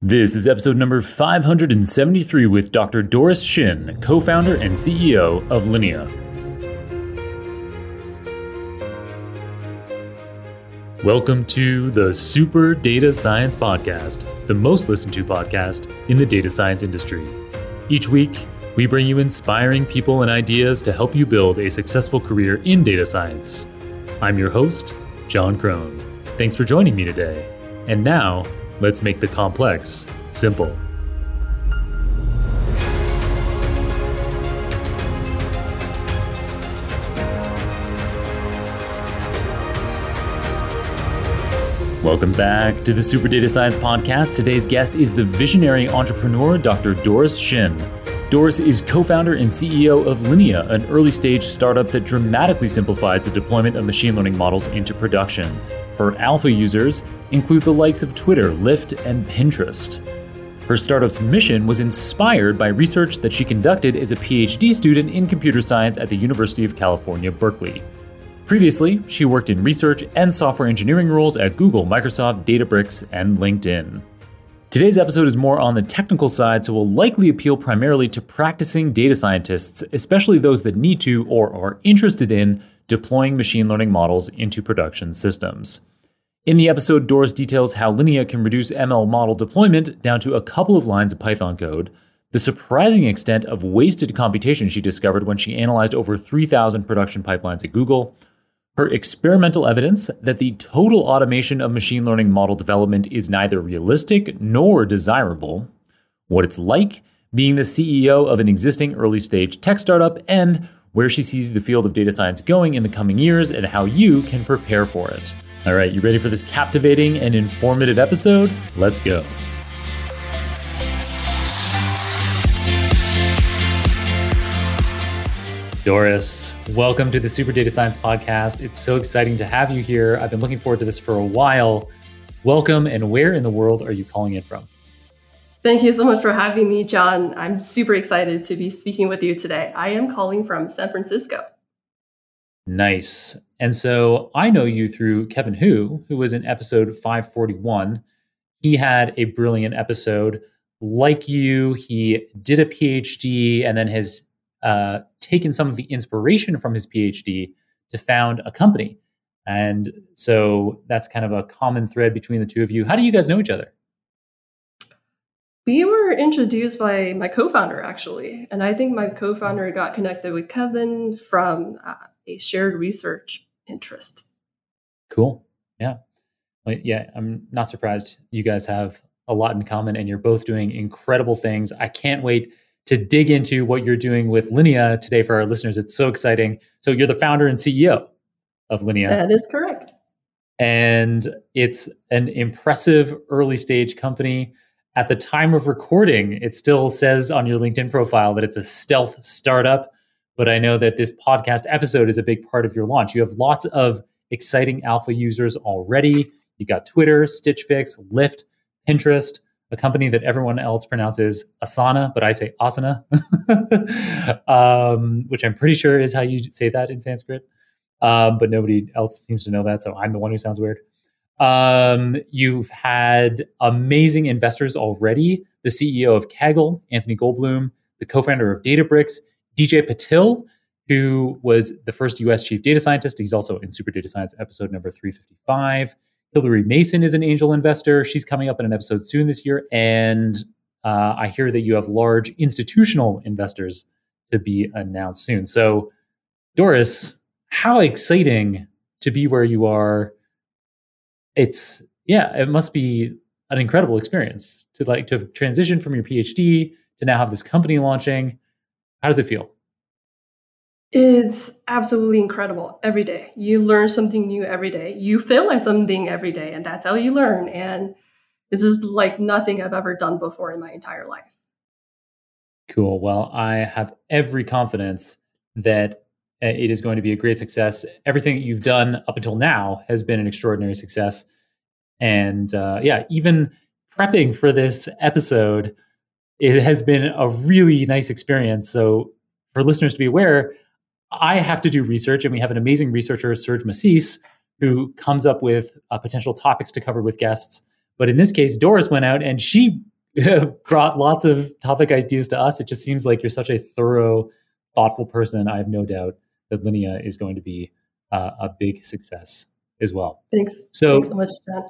This is episode number 573 with Dr. Doris Xin, co founder and CEO of Linea. Welcome to the Super Data Science Podcast, the most listened to podcast in the data science industry. Each week, we bring you inspiring people and ideas to help you build a successful career in data science. I'm your host, Jon Krohn. Thanks for joining me today. And now, let's make the complex simple. Welcome back to the Super Data Science Podcast. Today's guest is the visionary entrepreneur, Dr. Doris Xin. Doris is co founder and CEO of Linea, an early stage startup that dramatically simplifies the deployment of machine learning models into production. Her alpha users include the likes of Twitter, Lyft, and Pinterest. Her startup's mission was inspired by research that she conducted as a PhD student in computer science at the University of California, Berkeley. Previously, she worked in research and software engineering roles at Google, Microsoft, Databricks, and LinkedIn. Today's episode is more on the technical side, so will likely appeal primarily to practicing data scientists, especially those that need to or are interested in deploying machine learning models into production systems. In the episode, Doris details how Linea can reduce ML model deployment down to a couple of lines of Python code, the surprising extent of wasted computation she discovered when she analyzed over 3,000 production pipelines at Google, her experimental evidence that the total automation of machine learning model development is neither realistic nor desirable, what it's like being the CEO of an existing early stage tech startup, and where she sees the field of data science going in the coming years and how you can prepare for it. All right, you ready for this captivating and informative episode? Let's go. Doris, welcome to the Super Data Science Podcast. It's so exciting to have you here. I've been looking forward to this for a while. Welcome, and where in the world are you calling in from? Thank you so much for having me, Jon. I'm super excited to be speaking with you today. I am calling from San Francisco. Nice. And so I know you through Kevin Hu, who was in episode 541. He had a brilliant episode. Like you, he did a PhD and then has uh, taken some of the inspiration from his PhD to found a company. And so that's kind of a common thread between the two of you. How do you guys know each other? We were introduced by my co founder, actually. And I think my co founder got connected with Kevin from uh, a shared research interest. Cool. Yeah. Well, yeah, I'm not surprised. You guys have a lot in common and you're both doing incredible things. I can't wait to dig into what you're doing with Linea today for our listeners. It's so exciting. So you're the founder and CEO of Linea. That is correct. And it's an impressive early stage company. At the time of recording, it still says on your LinkedIn profile that it's a stealth startup. But I know that this podcast episode is a big part of your launch. You have lots of exciting alpha users already. You got Twitter, Stitch Fix, Lyft, Pinterest a company that everyone else pronounces Asana, but I say Asana, um, which I'm pretty sure is how you say that in Sanskrit. Um, but nobody else seems to know that, so I'm the one who sounds weird. Um, you've had amazing investors already. The CEO of Kaggle, Anthony Goldbloom, the co-founder of Databricks, DJ Patil, who was the first US chief data scientist. He's also in Super Data Science episode number 355. Hilary Mason is an angel investor. She's coming up in an episode soon this year. And uh, I hear that you have large institutional investors to be announced soon. So, Doris, how exciting to be where you are. It's, yeah, it must be an incredible experience to like to transition from your PhD to now have this company launching. How does it feel? It's absolutely incredible every day. You learn something new every day. You fail at something every day, and that's how you learn. And this is like nothing I've ever done before in my entire life. Cool. Well, I have every confidence that it is going to be a great success. Everything you've done up until now has been an extraordinary success. And uh, yeah, even prepping for this episode, it has been a really nice experience. So, for listeners to be aware, I have to do research, and we have an amazing researcher, Serg Masís, who comes up with uh, potential topics to cover with guests. But in this case, Doris went out and she brought lots of topic ideas to us. It just seems like you're such a thorough, thoughtful person. I have no doubt that Linea is going to be uh, a big success as well. Thanks. So, Thanks so much, John.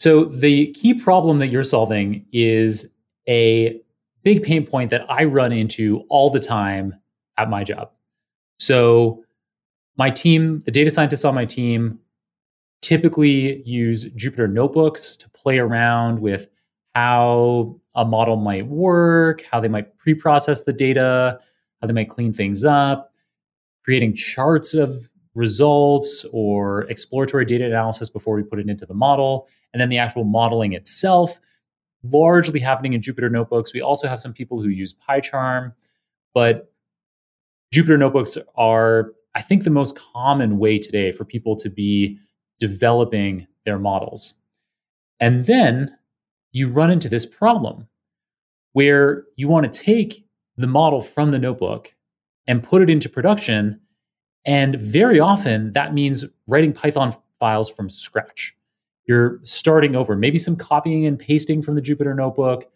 So the key problem that you're solving is a big pain point that I run into all the time at my job. So my team, the data scientists on my team, typically use Jupyter notebooks to play around with how a model might work, how they might pre-process the data, how they might clean things up, creating charts of results or exploratory data analysis before we put it into the model, and then the actual modeling itself, largely happening in Jupyter notebooks. We also have some people who use PyCharm, but Jupyter notebooks are, I think, the most common way today for people to be developing their models. And then you run into this problem where you want to take the model from the notebook and put it into production. And very often that means writing Python files from scratch. You're starting over, maybe some copying and pasting from the Jupyter notebook,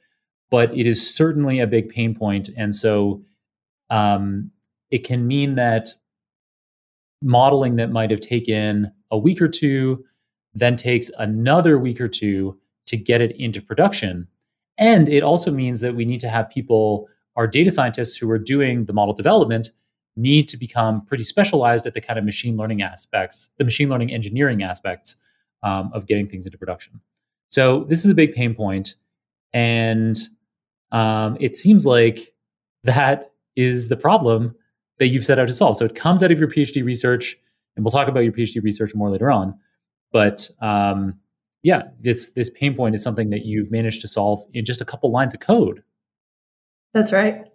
but it is certainly a big pain point. And so um, it can mean that modeling that might have taken a week or two then takes another week or two to get it into production. And it also means that we need to have people, our data scientists who are doing the model development, need to become pretty specialized at the kind of machine learning aspects, the machine learning engineering aspects um, of getting things into production. So this is a big pain point, and um, it seems like that is the problem that you've set out to solve. So it comes out of your PhD research, and we'll talk about your PhD research more later on. But um, yeah, this this pain point is something that you've managed to solve in just a couple lines of code. That's right.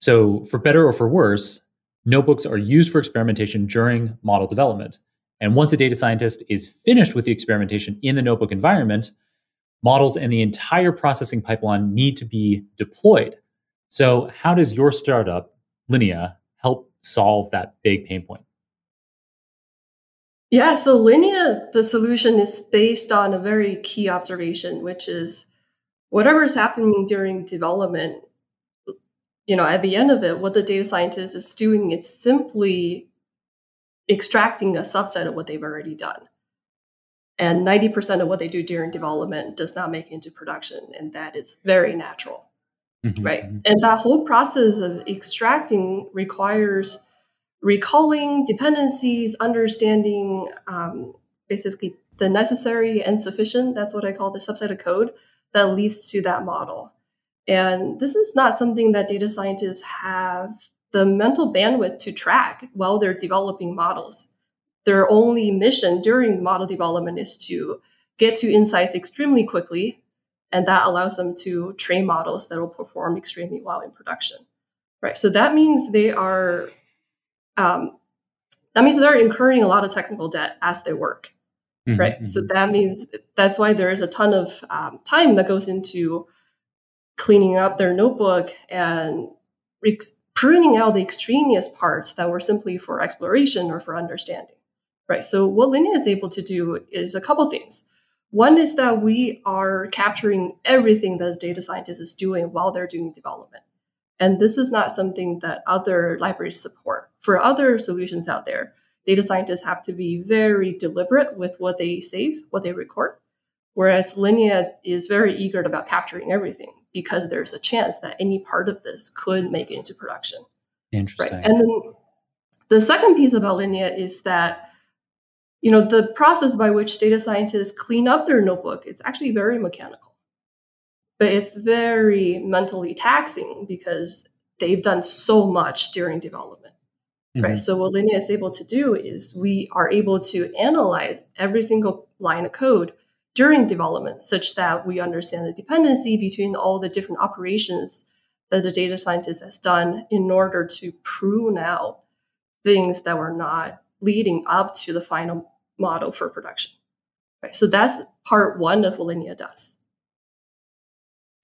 So for better or for worse, notebooks are used for experimentation during model development. And once a data scientist is finished with the experimentation in the notebook environment, models and the entire processing pipeline need to be deployed. So, how does your startup Linea help solve that big pain point? Yeah, so Linea, the solution is based on a very key observation, which is whatever is happening during development, you know, at the end of it, what the data scientist is doing is simply extracting a subset of what they've already done. And 90% of what they do during development does not make it into production. And that is very natural. Mm-hmm, right. Mm-hmm. And that whole process of extracting requires recalling dependencies, understanding um, basically the necessary and sufficient, that's what I call the subset of code that leads to that model. And this is not something that data scientists have the mental bandwidth to track while they're developing models. Their only mission during model development is to get to insights extremely quickly and that allows them to train models that will perform extremely well in production right so that means they are um, that means they're incurring a lot of technical debt as they work mm-hmm, right mm-hmm. so that means that's why there is a ton of um, time that goes into cleaning up their notebook and re- pruning out the extraneous parts that were simply for exploration or for understanding right so what linea is able to do is a couple things one is that we are capturing everything that the data scientist is doing while they're doing development. And this is not something that other libraries support. For other solutions out there, data scientists have to be very deliberate with what they save, what they record. Whereas Linea is very eager about capturing everything because there's a chance that any part of this could make it into production. Interesting. Right. And then the second piece about Linea is that you know the process by which data scientists clean up their notebook it's actually very mechanical but it's very mentally taxing because they've done so much during development mm-hmm. right so what linea is able to do is we are able to analyze every single line of code during development such that we understand the dependency between all the different operations that the data scientist has done in order to prune out things that were not leading up to the final model for production. Right. So that's part one of what Linea does.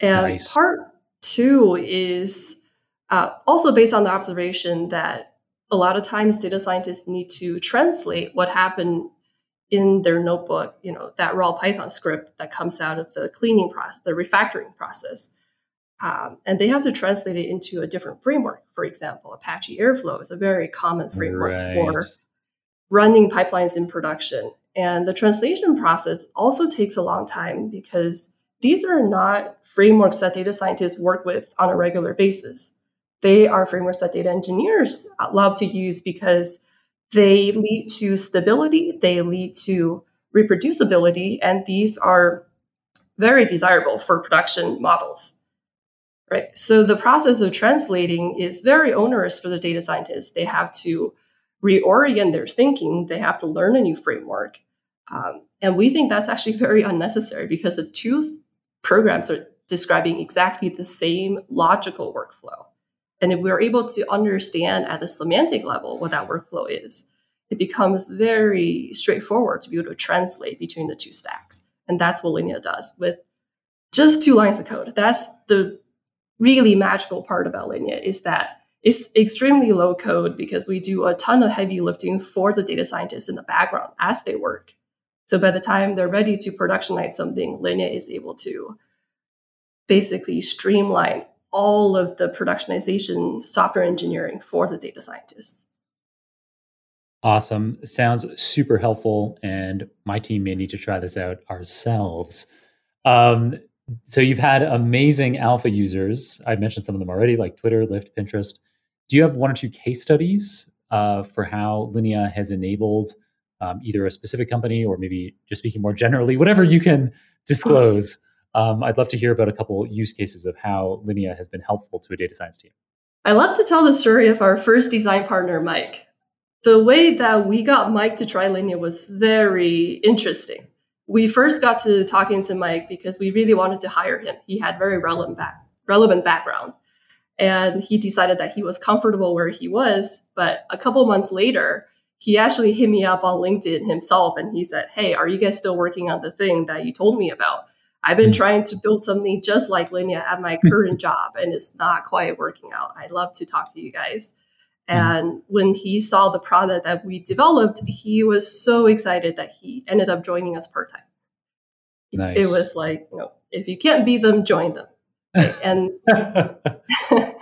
And nice. part two is uh, also based on the observation that a lot of times data scientists need to translate what happened in their notebook, you know, that raw Python script that comes out of the cleaning process, the refactoring process. Um, and they have to translate it into a different framework. For example, Apache Airflow is a very common framework right. for running pipelines in production. And the translation process also takes a long time because these are not frameworks that data scientists work with on a regular basis. They are frameworks that data engineers love to use because they lead to stability, they lead to reproducibility, and these are very desirable for production models. Right. So the process of translating is very onerous for the data scientists. They have to reorient their thinking. They have to learn a new framework. Um, and we think that's actually very unnecessary because the two programs are describing exactly the same logical workflow. And if we're able to understand at the semantic level what that workflow is, it becomes very straightforward to be able to translate between the two stacks. And that's what Linea does with just two lines of code. That's the really magical part about Linea is that it's extremely low code because we do a ton of heavy lifting for the data scientists in the background as they work. So by the time they're ready to productionize something, Linea is able to basically streamline all of the productionization software engineering for the data scientists. Awesome. Sounds super helpful. And my team may need to try this out ourselves. Um, so you've had amazing alpha users. I've mentioned some of them already, like Twitter, Lyft, Pinterest. Do you have one or two case studies uh, for how Linea has enabled um, either a specific company or maybe just speaking more generally, whatever you can disclose? Um, I'd love to hear about a couple use cases of how Linea has been helpful to a data science team. I love to tell the story of our first design partner, Mike. The way that we got Mike to try Linea was very interesting. We first got to talking to Mike because we really wanted to hire him. He had very relevant back, relevant background. And he decided that he was comfortable where he was. But a couple months later, he actually hit me up on LinkedIn himself and he said, Hey, are you guys still working on the thing that you told me about? I've been hmm. trying to build something just like Linea at my current job, and it's not quite working out. I'd love to talk to you guys. Hmm. And when he saw the product that we developed, he was so excited that he ended up joining us part time. Nice. It was like, you know, if you can't beat them, join them. and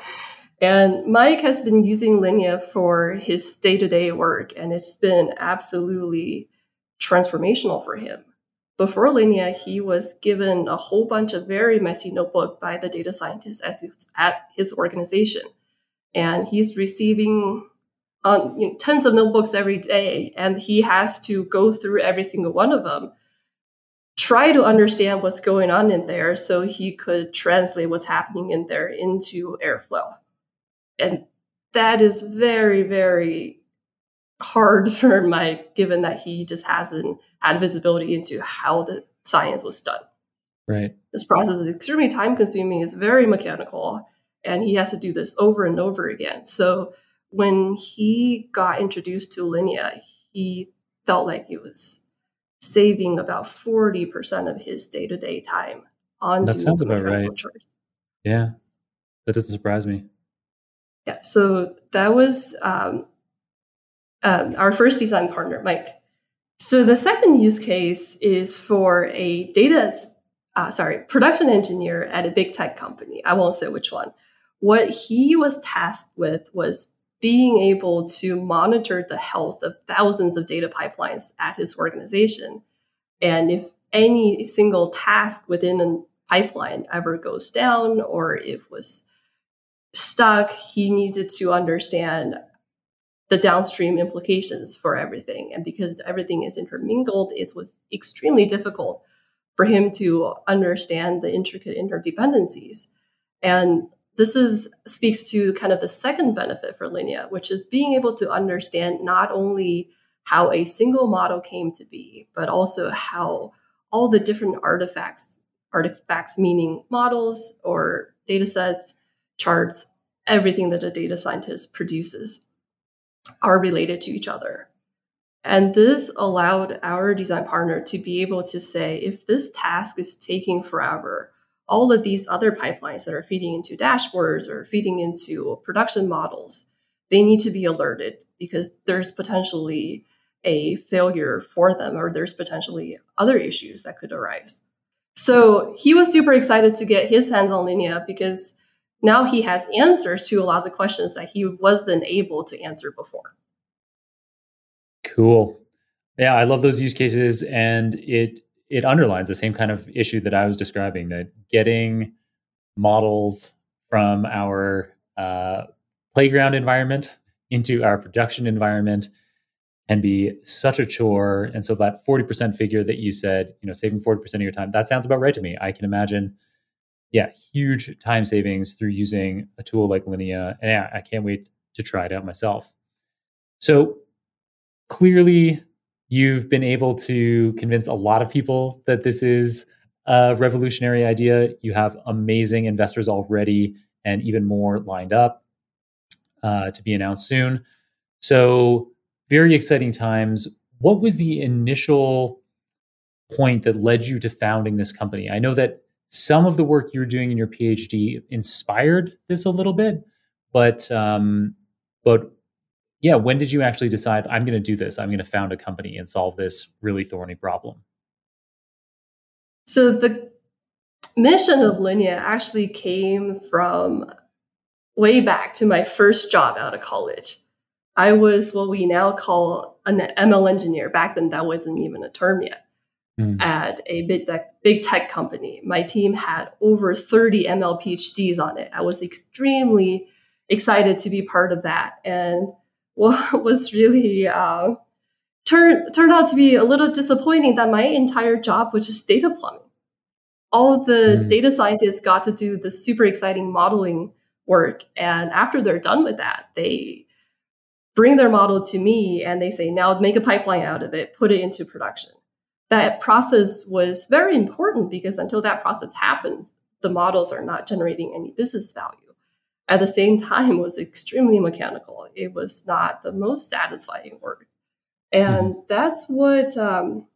and Mike has been using Linea for his day to day work, and it's been absolutely transformational for him. Before Linea, he was given a whole bunch of very messy notebook by the data scientist at his organization. And he's receiving um, you know, tons of notebooks every day, and he has to go through every single one of them, try to understand what's going on in there so he could translate what's happening in there into Airflow. And that is very, very hard for Mike, given that he just hasn't had visibility into how the science was done. Right. This process is extremely time consuming, it's very mechanical, and he has to do this over and over again. So when he got introduced to Linea, he felt like he was saving about 40% of his day to day time on that sounds about right. Chores. Yeah, that doesn't surprise me. Yeah, so that was um, um, our first design partner, Mike. So the second use case is for a data, uh, sorry, production engineer at a big tech company. I won't say which one. What he was tasked with was being able to monitor the health of thousands of data pipelines at his organization. And if any single task within a pipeline ever goes down or if was stuck, he needed to understand the downstream implications for everything. And because everything is intermingled, it was extremely difficult for him to understand the intricate interdependencies. And this is speaks to kind of the second benefit for Linea, which is being able to understand not only how a single model came to be, but also how all the different artifacts, artifacts meaning models or data sets, charts, everything that a data scientist produces are related to each other. And this allowed our design partner to be able to say, if this task is taking forever, all of these other pipelines that are feeding into dashboards or feeding into production models, they need to be alerted because there's potentially a failure for them or there's potentially other issues that could arise. So he was super excited to get his hands on Linea because now he has answers to a lot of the questions that he wasn't able to answer before. Cool. Yeah, I love those use cases and it it underlines the same kind of issue that I was describing that getting models from our uh, playground environment into our production environment can be such a chore. And so that 40% figure that you said, you know, saving 40% of your time, that sounds about right to me. I can imagine, yeah, huge time savings through using a tool like Linea. And I can't wait to try it out myself. So clearly you've been able to convince a lot of people that this is a revolutionary idea. You have amazing investors already and even more lined up uh, to be announced soon. So very exciting times. What was the initial point that led you to founding this company? I know that some of the work you were doing in your PhD inspired this a little bit, but um, but yeah, when did you actually decide I'm going to do this? I'm going to found a company and solve this really thorny problem? So the mission of Linea actually came from way back to my first job out of college. I was what we now call an ML engineer. Back then, that wasn't even a term yet. Mm. At a big tech, big tech company, my team had over 30 ML PhDs on it. I was extremely excited to be part of that, and what was really uh, turned turned out to be a little disappointing that my entire job was just data plumbing. All the mm. data scientists got to do the super exciting modeling work, and after they're done with that, they bring their model to me and they say, now make a pipeline out of it, put it into production. That process was very important because until that process happens, the models are not generating any business value. At the same time, was extremely mechanical. It was not the most satisfying work. And mm-hmm. that's what um,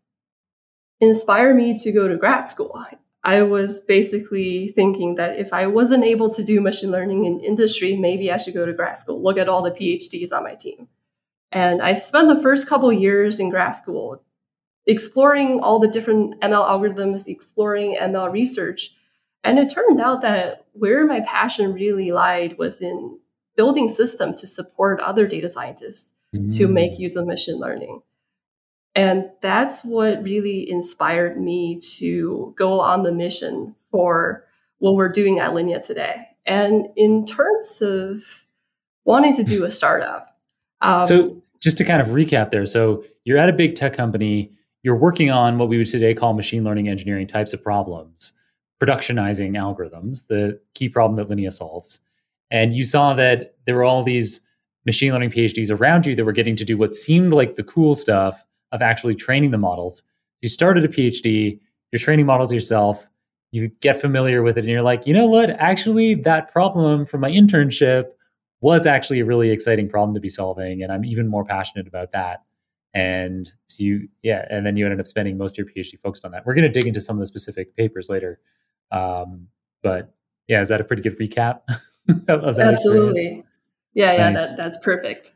inspired me to go to grad school. I was basically thinking that if I wasn't able to do machine learning in industry, maybe I should go to grad school, look at all the PhDs on my team. And I spent the first couple years in grad school exploring all the different ML algorithms, exploring ML research. And it turned out that where my passion really lied was in building systems to support other data scientists mm-hmm. to make mm. use of machine learning. And that's what really inspired me to go on the mission for what we're doing at Linea today. And in terms of wanting to do a startup. Um, so, just to kind of recap there so, you're at a big tech company, you're working on what we would today call machine learning engineering types of problems, productionizing algorithms, the key problem that Linea solves. And you saw that there were all these machine learning PhDs around you that were getting to do what seemed like the cool stuff of actually training the models. You started a PhD, you're training models yourself, you get familiar with it, and you're like, you know what? Actually, that problem from my internship was actually a really exciting problem to be solving, and I'm even more passionate about that. And so you, yeah, and then you ended up spending most of your PhD focused on that. We're going to dig into some of the specific papers later, um, but yeah, is that a pretty good recap of that? Absolutely. Experience? Yeah, yeah, nice. that, that's perfect.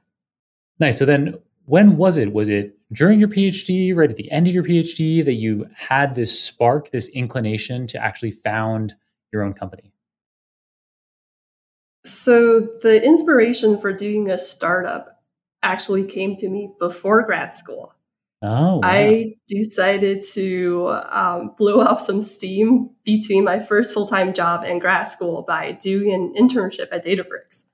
Nice. So then, when was it? Was it during your PhD, right at the end of your PhD, that you had this spark, this inclination to actually found your own company? So, the inspiration for doing a startup actually came to me before grad school. Oh, wow. I decided to um, blow off some steam between my first full time job and grad school by doing an internship at Databricks.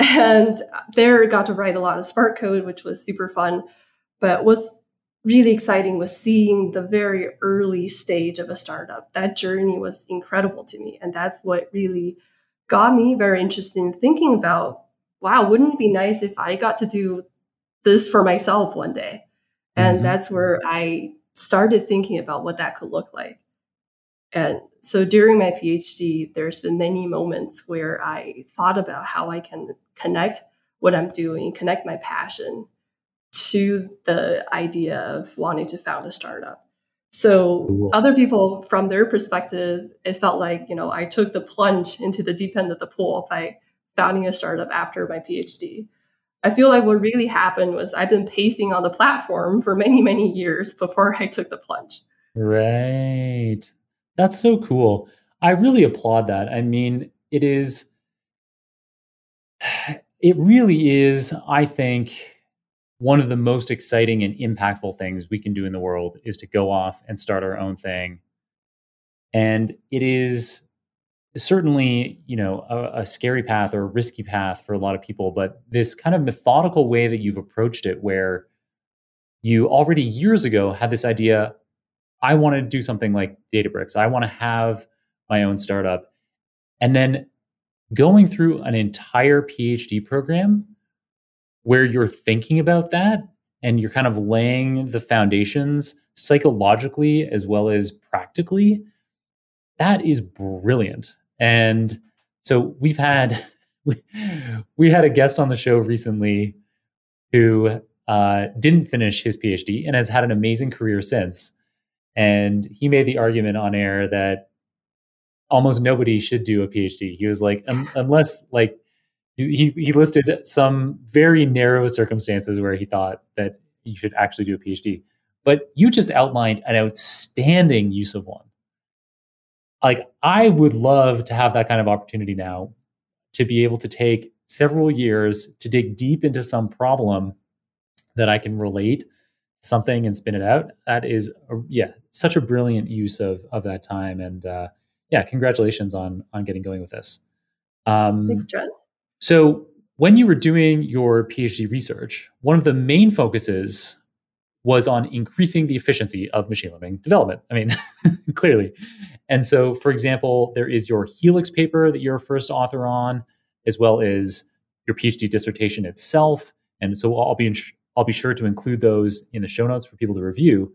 And there got to write a lot of Spark code, which was super fun. But what's really exciting was seeing the very early stage of a startup. That journey was incredible to me. And that's what really got me very interested in thinking about wow, wouldn't it be nice if I got to do this for myself one day? And mm-hmm. that's where I started thinking about what that could look like. And so during my PhD, there's been many moments where I thought about how I can connect what I'm doing, connect my passion to the idea of wanting to found a startup. So cool. other people from their perspective, it felt like, you know, I took the plunge into the deep end of the pool by founding a startup after my PhD. I feel like what really happened was I've been pacing on the platform for many, many years before I took the plunge. Right. That's so cool. I really applaud that. I mean, it is, it really is, I think, one of the most exciting and impactful things we can do in the world is to go off and start our own thing. And it is certainly, you know, a, a, scary path or a risky path for a lot of people, but this kind of methodical way that you've approached it where you already years ago had this idea, I want to do something like Databricks. I want to have my own startup. And then going through an entire PhD program where you're thinking about that and you're kind of laying the foundations psychologically as well as practically that is brilliant and so we've had we had a guest on the show recently who uh, didn't finish his phd and has had an amazing career since and he made the argument on air that almost nobody should do a phd he was like um, unless like he, he listed some very narrow circumstances where he thought that you should actually do a PhD. But you just outlined an outstanding use of one. Like, I would love to have that kind of opportunity now to be able to take several years to dig deep into some problem that I can relate something and spin it out. That is, a, yeah, such a brilliant use of of that time. And uh, yeah, congratulations on on getting going with this. Um, Thanks, Jon. So, when you were doing your PhD research, one of the main focuses was on increasing the efficiency of machine learning development. I mean, clearly. And so, for example, there is your Helix paper that you're a first author on, as well as your PhD dissertation itself. And so, I'll be I'll be sure to include those in the show notes for people to review.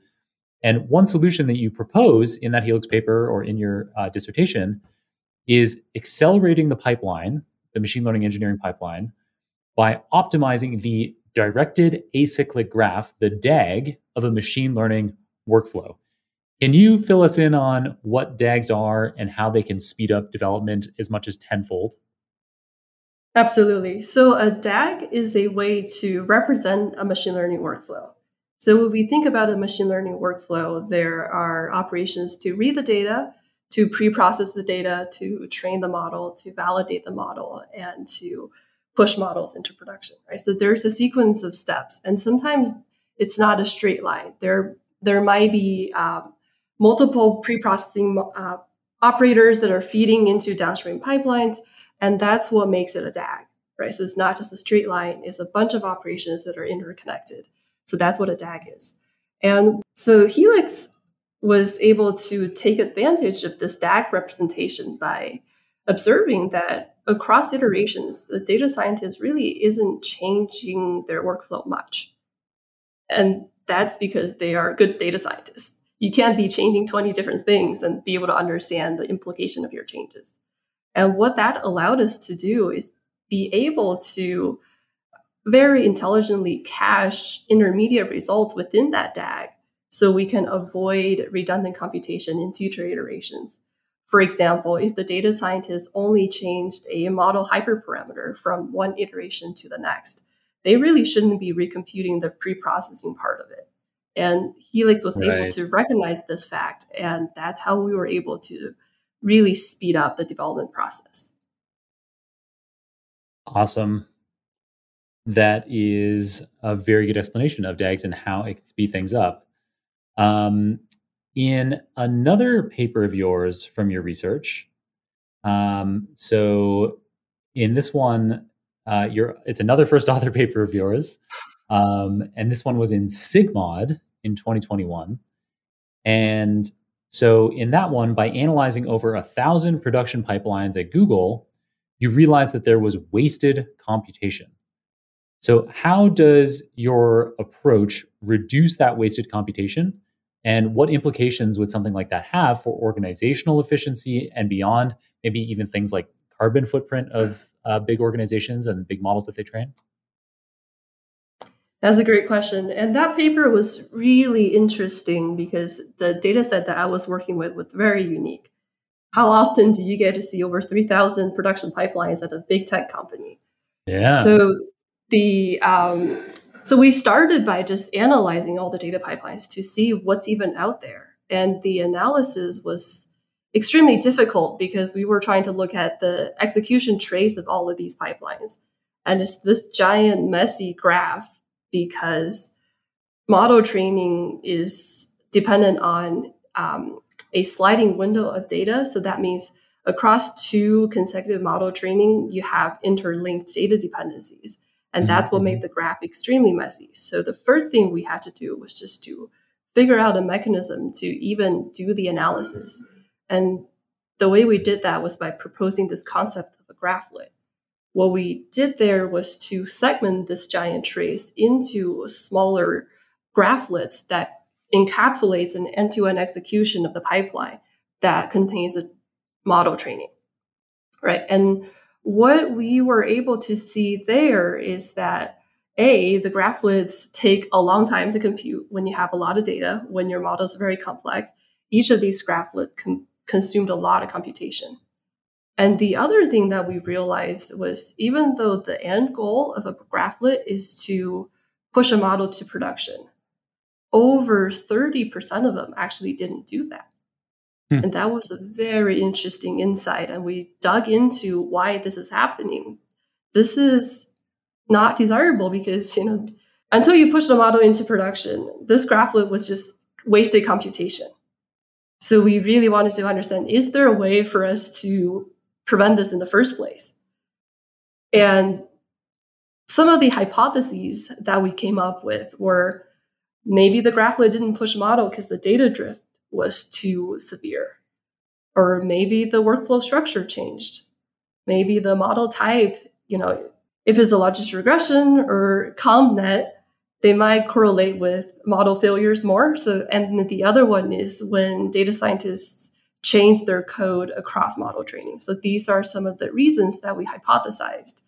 And one solution that you propose in that Helix paper or in your uh, dissertation is accelerating the pipeline the machine learning engineering pipeline by optimizing the directed acyclic graph, the DAG, of a machine learning workflow. Can you fill us in on what DAGs are and how they can speed up development as much as tenfold? Absolutely. So, a DAG is a way to represent a machine learning workflow. So, when we think about a machine learning workflow, there are operations to read the data, to pre-process the data, to train the model, to validate the model, and to push models into production. Right. So there's a sequence of steps, and sometimes it's not a straight line. There there might be um, multiple pre-processing uh, operators that are feeding into downstream pipelines, and that's what makes it a DAG. Right. So it's not just a straight line; it's a bunch of operations that are interconnected. So that's what a DAG is. And so Helix was able to take advantage of this DAG representation by observing that across iterations, the data scientist really isn't changing their workflow much. And that's because they are good data scientists. You can't be changing 20 different things and be able to understand the implication of your changes. And what that allowed us to do is be able to very intelligently cache intermediate results within that DAG so we can avoid redundant computation in future iterations. For example, if the data scientist only changed a model hyperparameter from one iteration to the next, they really shouldn't be recomputing the pre-processing part of it. And Helix was right. able to recognize this fact, and that's how we were able to really speed up the development process. Awesome. That is a very good explanation of DAGs and how it can speed things up. Um, in another paper of yours from your research, um, so in this one, uh, it's another first author paper of yours, um, and this one was in SIGMOD in 2021. And so in that one, by analyzing over a thousand production pipelines at Google, you realized that there was wasted computation. So, how does your approach reduce that wasted computation? And what implications would something like that have for organizational efficiency and beyond, maybe even things like carbon footprint of uh, big organizations and big models that they train? That's a great question. And that paper was really interesting because the data set that I was working with was very unique. How often do you get to see over 3,000 production pipelines at a big tech company? Yeah. So the um, so we started by just analyzing all the data pipelines to see what's even out there, and the analysis was extremely difficult because we were trying to look at the execution trace of all of these pipelines, and it's this giant messy graph because model training is dependent on um, a sliding window of data. So that means across two consecutive model training, you have interlinked data dependencies. And that's what made mm-hmm. the graph extremely messy. So the first thing we had to do was just to figure out a mechanism to even do the analysis. And the way we did that was by proposing this concept of a graphlet. What we did there was to segment this giant trace into smaller graphlets that encapsulates an end-to-end execution of the pipeline that contains a model training, right? And what we were able to see there is that a the graphlets take a long time to compute when you have a lot of data when your model is very complex each of these graphlets con- consumed a lot of computation and the other thing that we realized was even though the end goal of a graphlet is to push a model to production over 30% of them actually didn't do that. Hmm. And that was a very interesting insight. And we dug into why this is happening. This is not desirable because, you know, until you push the model into production, this graphlet was just wasted computation. So we really wanted to understand is there a way for us to prevent this in the first place? And some of the hypotheses that we came up with were Maybe the graphlet didn't push model because the data drift was too severe. Or maybe the workflow structure changed. Maybe the model type, you know, if it's a logistic regression or ConvNet, they might correlate with model failures more. So, and the other one is when data scientists change their code across model training. So these are some of the reasons that we hypothesized.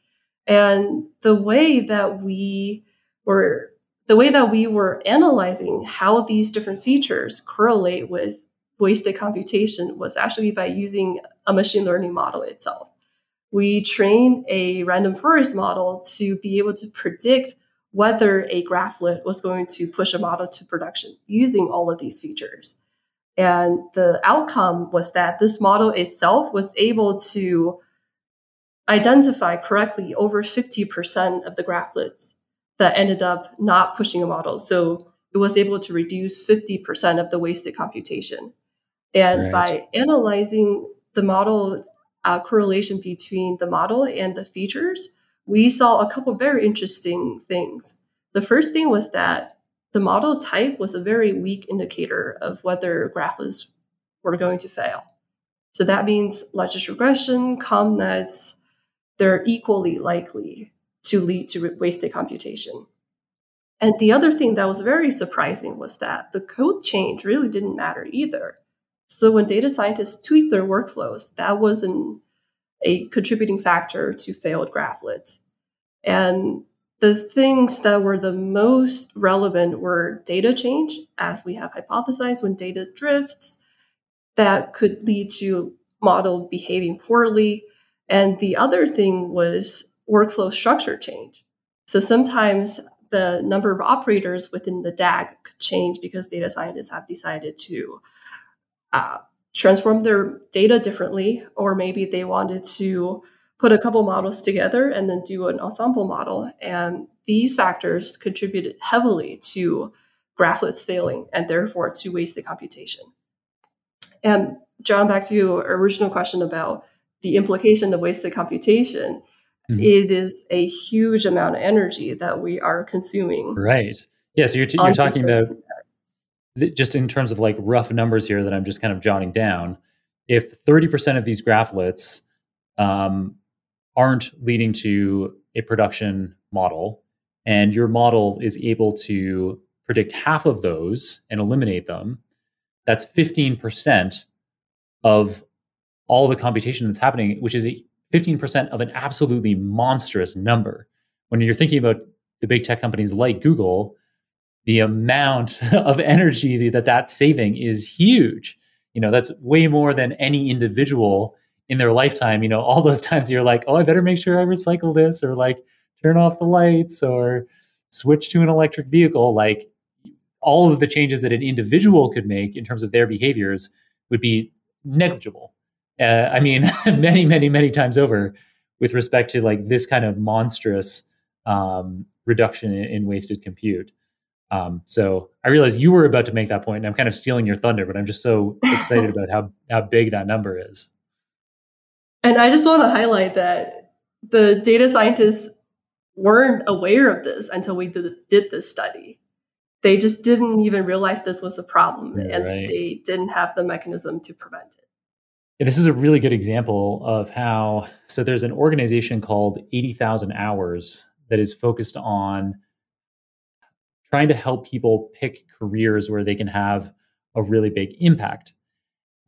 And the way that we were the way that we were analyzing how these different features correlate with wasted computation was actually by using a machine learning model itself. We trained a random forest model to be able to predict whether a graphlet was going to push a model to production using all of these features. And the outcome was that this model itself was able to identify correctly over 50% of the graphlets that ended up not pushing a model. So it was able to reduce 50% of the wasted computation. And right. by analyzing the model uh, correlation between the model and the features, we saw a couple very interesting things. The first thing was that the model type was a very weak indicator of whether graphlets were going to fail. So that means logistic regression, ConvNets, they're equally likely to lead to wasted computation. And the other thing that was very surprising was that the code change really didn't matter either. So when data scientists tweaked their workflows, that wasn't a contributing factor to failed graphlets. And the things that were the most relevant were data change, as we have hypothesized when data drifts, that could lead to model behaving poorly. And the other thing was workflow structure change. So sometimes the number of operators within the DAG could change because data scientists have decided to uh, transform their data differently, or maybe they wanted to put a couple models together and then do an ensemble model. And these factors contributed heavily to graphlets failing and therefore to wasted computation. And Jon, back to your original question about the implication of wasted computation mm-hmm. it is a huge amount of energy that we are consuming. Right. Yeah. So you're, t- you're talking about th- just in terms of like rough numbers here that I'm just kind of jotting down. If 30% of these graphlets um, aren't leading to a production model, and your model is able to predict half of those and eliminate them, that's 15% of all the computation that's happening, which is a 15% of an absolutely monstrous number. When you're thinking about the big tech companies like Google, the amount of energy that that's saving is huge. You know, that's way more than any individual in their lifetime. You know, all those times you're like, oh, I better make sure I recycle this or like turn off the lights or switch to an electric vehicle, like all of the changes that an individual could make in terms of their behaviors would be negligible. Uh, I mean, many, many, many times over with respect to like this kind of monstrous um, reduction in, in, wasted compute. Um, so I realize you were about to make that point, and I'm kind of stealing your thunder, but I'm just so excited about how how big that number is. And I just want to highlight that the data scientists weren't aware of this until we did, did this study. They just didn't even realize this was a problem, yeah, and right. they didn't have the mechanism to prevent it. This is a really good example of how. So there's an organization called 80,000 Hours that is focused on trying to help people pick careers where they can have a really big impact.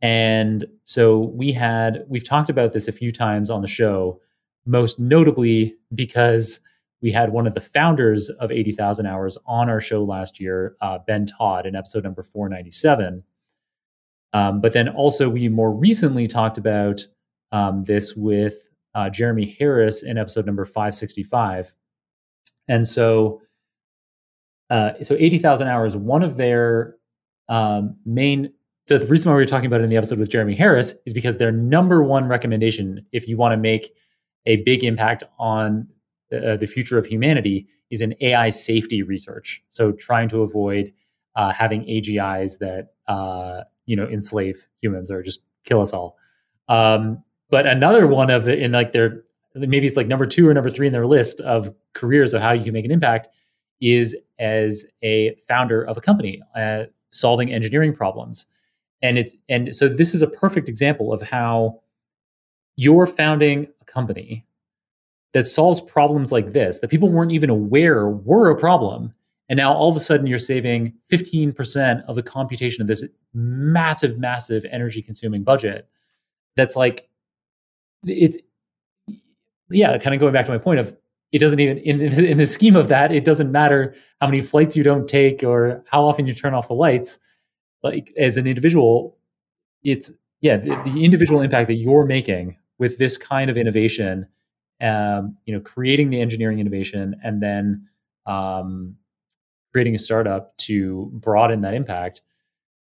And so we had, we've talked about this a few times on the show, most notably because we had one of the founders of 80,000 Hours on our show last year, uh, Ben Todd, in episode number 497. Um, but then also, we more recently talked about um, this with uh, Jeremie Harris in episode number 565. And so, uh, so 80,000 hours, one of their um, main, so the reason why we were talking about it in the episode with Jeremie Harris is because their number one recommendation, if you want to make a big impact on uh, the future of humanity, is an AI safety research. So trying to avoid uh, having AGIs that uh, you know enslave humans or just kill us all. Um, but another one of in like their maybe it's like number two or number three in their list of careers of how you can make an impact is as a founder of a company uh, solving engineering problems and it's and so this is a perfect example of how you're founding a company that solves problems like this that people weren't even aware were a problem and now all of a sudden you're saving 15% of the computation of this massive massive energy consuming budget that's like it yeah, kind of going back to my point of it doesn't even in, in the scheme of that, it doesn't matter how many flights you don't take or how often you turn off the lights. Like as an individual, it's yeah, the, the individual impact that you're making with this kind of innovation, um, you know, creating the engineering innovation and then um, creating a startup to broaden that impact.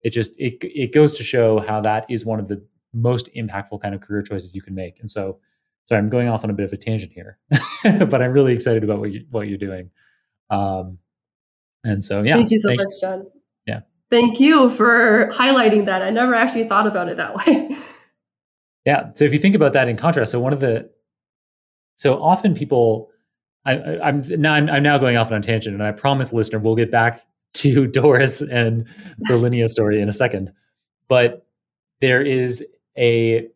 It just it it goes to show how that is one of the most impactful kind of career choices you can make. And so Sorry, I'm going off on a bit of a tangent here, but I'm really excited about what you what you're doing. Um, and so, yeah. Thank you so much, Jon. Yeah. Thank you for highlighting that. I never actually thought about it that way. yeah. So if you think about that in contrast, so one of the so often people, I, am now I'm, I'm now going off on a tangent, and I promise, listener, we'll get back to Doris and the Linea story in a second. But there is a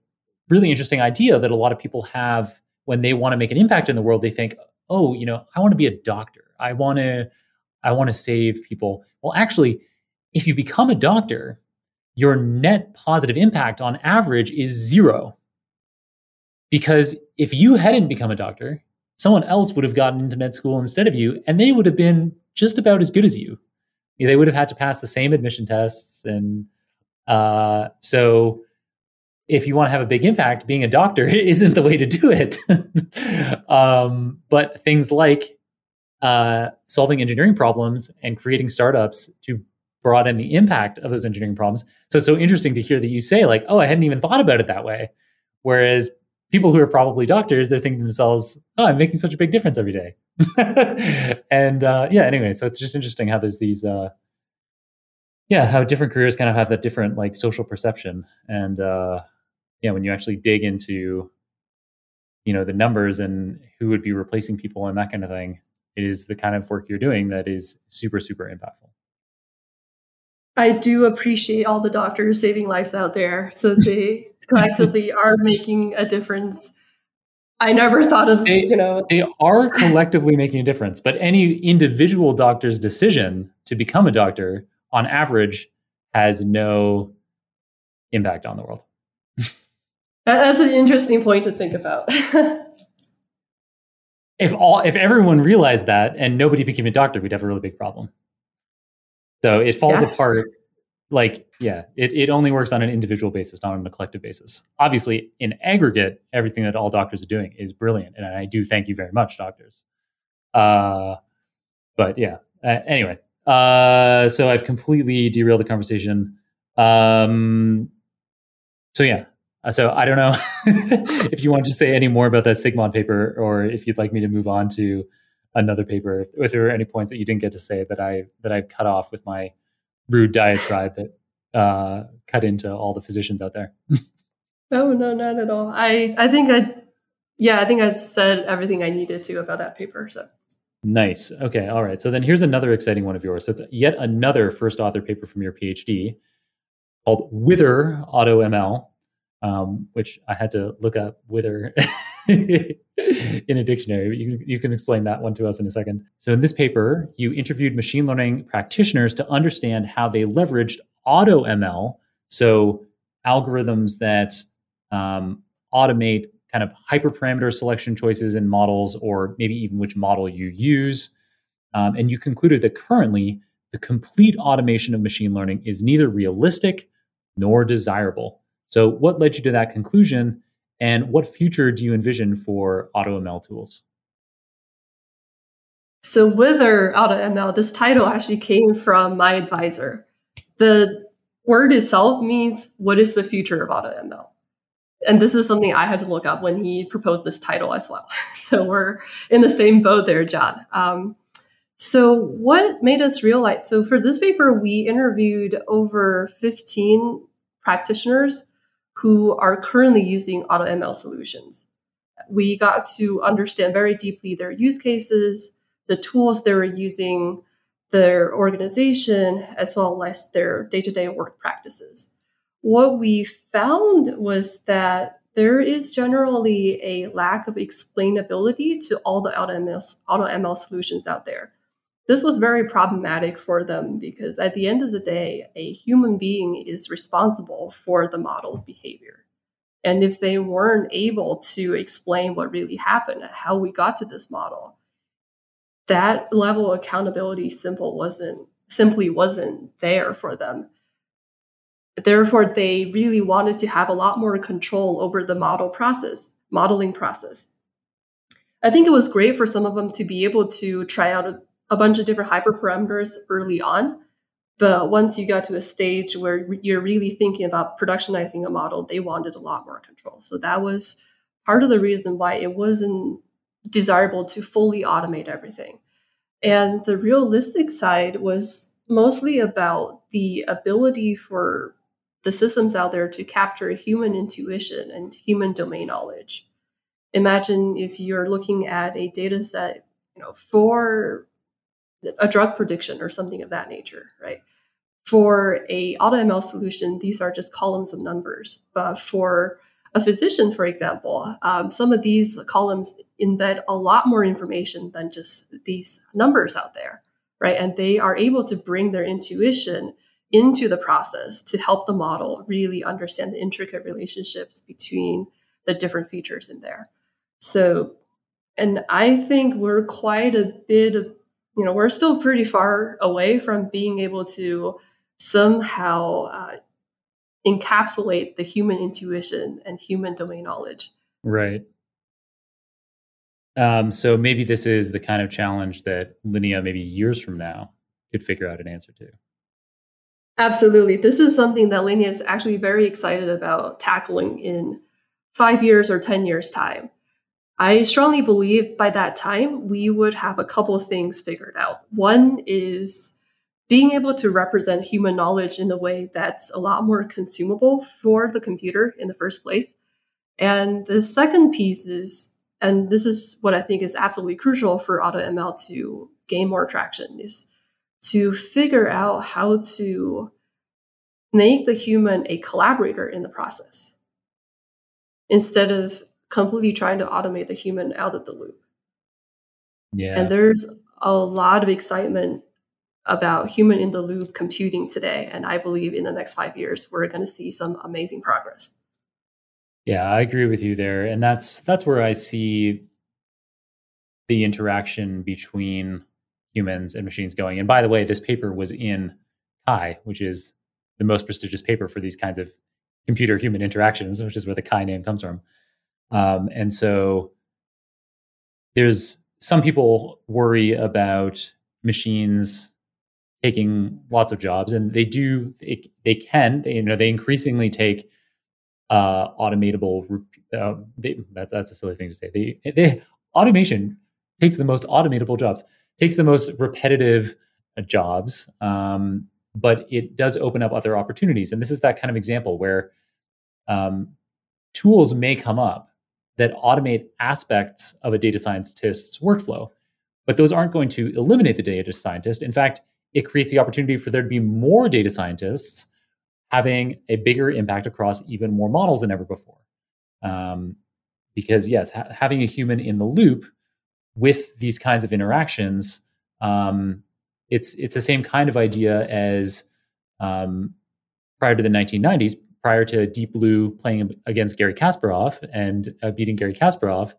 really interesting idea that a lot of people have when they want to make an impact in the world. They think, oh, you know, I want to be a doctor. I want to, I want to save people. Well, actually, if you become a doctor, your net positive impact on average is zero. Because if you hadn't become a doctor, someone else would have gotten into med school instead of you, and they would have been just about as good as you. They would have had to pass the same admission tests, and uh, so if you want to have a big impact, being a doctor isn't the way to do it. um, but things like uh, solving engineering problems and creating startups to broaden the impact of those engineering problems. So it's so interesting to hear that you say, like, oh, I hadn't even thought about it that way. Whereas people who are probably doctors, they're thinking to themselves, oh, I'm making such a big difference every day. and uh, yeah, anyway, so it's just interesting how there's these. Uh, yeah, how different careers kind of have that different like social perception, and uh, yeah, when you actually dig into, you know, the numbers and who would be replacing people and that kind of thing, it is the kind of work you're doing that is super, super impactful. I do appreciate all the doctors saving lives out there. So they collectively are making a difference. I never thought of, they, you know. They are collectively making a difference, but any individual doctor's decision to become a doctor on average has no impact on the world. That's an interesting point to think about. if all if everyone realized that and nobody became a doctor, we'd have a really big problem. So it falls apart. Like, yeah, it, it only works on an individual basis, not on a collective basis. Obviously, in aggregate, everything that all doctors are doing is brilliant. And I do thank you very much, doctors. uh, but yeah. Uh, anyway, uh, so I've completely derailed the conversation. Um, so yeah. Uh, so I don't know if you want to say any more about that SIGMOD paper, or if you'd like me to move on to another paper. If, if there were any points that you didn't get to say that I that I've cut off with my rude diatribe that uh, cut into all the physicians out there. oh no, not at all. I I think I yeah I think I said everything I needed to about that paper. So nice. Okay, all right. So then here's another exciting one of yours. So it's yet another first author paper from your PhD called Whither Auto ML, um, which I had to look up Whither. in a dictionary. You, you can explain that one to us in a second. So, in this paper, you interviewed machine learning practitioners to understand how they leveraged auto ML, so algorithms that um, automate kind of hyperparameter selection choices in models, or maybe even which model you use. Um, and you concluded that currently, the complete automation of machine learning is neither realistic nor desirable. So, what led you to that conclusion? And what future do you envision for AutoML tools? So, Whither AutoML, this title actually came from my advisor. The word itself means what is the future of AutoML? And this is something I had to look up when he proposed this title as well. so, we're in the same boat there, Jon. Um, so, what made us realize? So, for this paper, we interviewed over 15 practitioners who are currently using AutoML solutions. We got to understand very deeply their use cases, the tools they were using, their organization, as well as their day to day work practices. What we found was that there is generally a lack of explainability to all the AutoML, AutoML solutions out there this was very problematic for them because at the end of the day, a human being is responsible for the model's behavior. And if they weren't able to explain what really happened, how we got to this model, that level of accountability simple wasn't simply wasn't there for them. Therefore, they really wanted to have a lot more control over the model process, modeling process. I think it was great for some of them to be able to try out a bunch of different hyperparameters early on. But once you got to a stage where you're really thinking about productionizing a model, they wanted a lot more control. So that was part of the reason why it wasn't desirable to fully automate everything. And the realistic side was mostly about the ability for the systems out there to capture human intuition and human domain knowledge. Imagine if you're looking at a data set, you know, for a drug prediction or something of that nature, right? For a AutoML solution, these are just columns of numbers. But for a physician, for example, um, some of these columns embed a lot more information than just these numbers out there, right? And they are able to bring their intuition into the process to help the model really understand the intricate relationships between the different features in there. So, and I think we're quite a bit you know, we're still pretty far away from being able to somehow uh, encapsulate the human intuition and human domain knowledge. Right. Um, so maybe this is the kind of challenge that Linea, maybe years from now, could figure out an answer to. Absolutely. This is something that Linea is actually very excited about tackling in five years or 10 years' time. I strongly believe by that time we would have a couple of things figured out. One is being able to represent human knowledge in a way that's a lot more consumable for the computer in the first place. And the second piece is, and this is what I think is absolutely crucial for AutoML to gain more traction, is to figure out how to make the human a collaborator in the process instead of completely trying to automate the human out of the loop. Yeah. And there's a lot of excitement about human in the loop computing today. And I believe in the next five years, we're going to see some amazing progress. Yeah, I agree with you there. And that's that's where I see the interaction between humans and machines going. And by the way, this paper was in CHI, which is the most prestigious paper for these kinds of computer human interactions, which is where the CHI name comes from. Um, and so there's some people worry about machines taking lots of jobs, and they do. They, they can. They, you know, they increasingly take uh, automatable. Uh, they, that's that's a silly thing to say. They, they automation takes the most automatable jobs, takes the most repetitive uh, jobs, um, but it does open up other opportunities. And this is that kind of example where um, tools may come up that automate aspects of a data scientist's workflow, but those aren't going to eliminate the data scientist. In fact, it creates the opportunity for there to be more data scientists having a bigger impact across even more models than ever before. Um, because yes, ha- having a human in the loop with these kinds of interactions, um, it's it's the same kind of idea as um, prior to the 1990s, prior to Deep Blue playing against Garry Kasparov and uh, beating Garry Kasparov.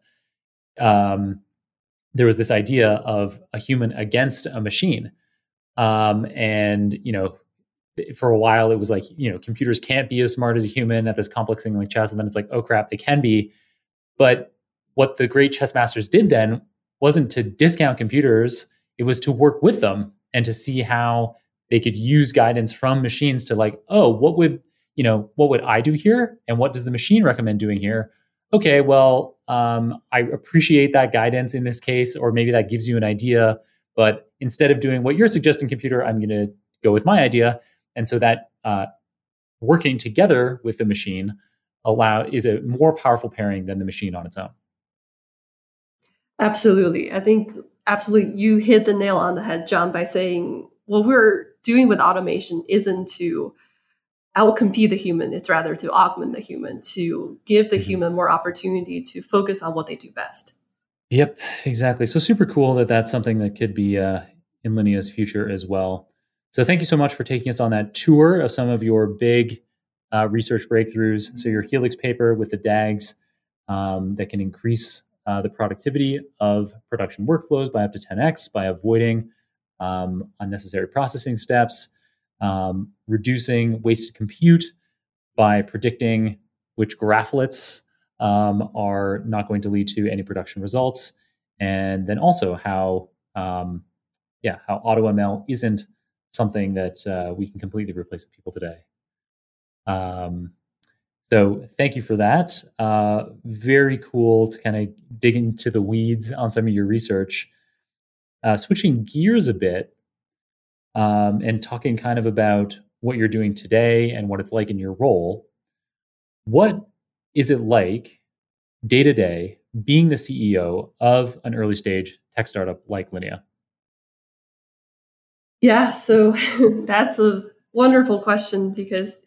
Um, there was this idea of a human against a machine, um, and you know for a while it was like you know computers can't be as smart as a human at this complex thing like chess and then it's like oh crap they can be but what the great chess masters did then wasn't to discount computers it was to work with them and to see how they could use guidance from machines to like oh what would you know what would i do here and what does the machine recommend doing here okay well um, i appreciate that guidance in this case or maybe that gives you an idea but instead of doing what you're suggesting computer i'm going to go with my idea and so that uh, working together with the machine allow is a more powerful pairing than the machine on its own. Absolutely. I think absolutely you hit the nail on the head, Jon, by saying what we're doing with automation isn't to outcompete the human, it's rather to augment the human, to give the mm-hmm. human more opportunity to focus on what they do best. Yep, exactly. So super cool that that's something that could be uh, in Linea's future as well. So thank you so much for taking us on that tour of some of your big uh, research breakthroughs. So your Helix paper with the DAGs um, that can increase uh, the productivity of production workflows by up to 10x by avoiding um, unnecessary processing steps, um, reducing wasted compute by predicting which graphlets um, are not going to lead to any production results, and then also how um, yeah how AutoML isn't something that uh, we can completely replace with people today. Um, so thank you for that. Uh, very cool to kind of dig into the weeds on some of your research. Uh, switching gears a bit um, and talking kind of about what you're doing today and what it's like in your role. What is it like day to day being the CEO of an early stage tech startup like Linea? Yeah, so that's a wonderful question because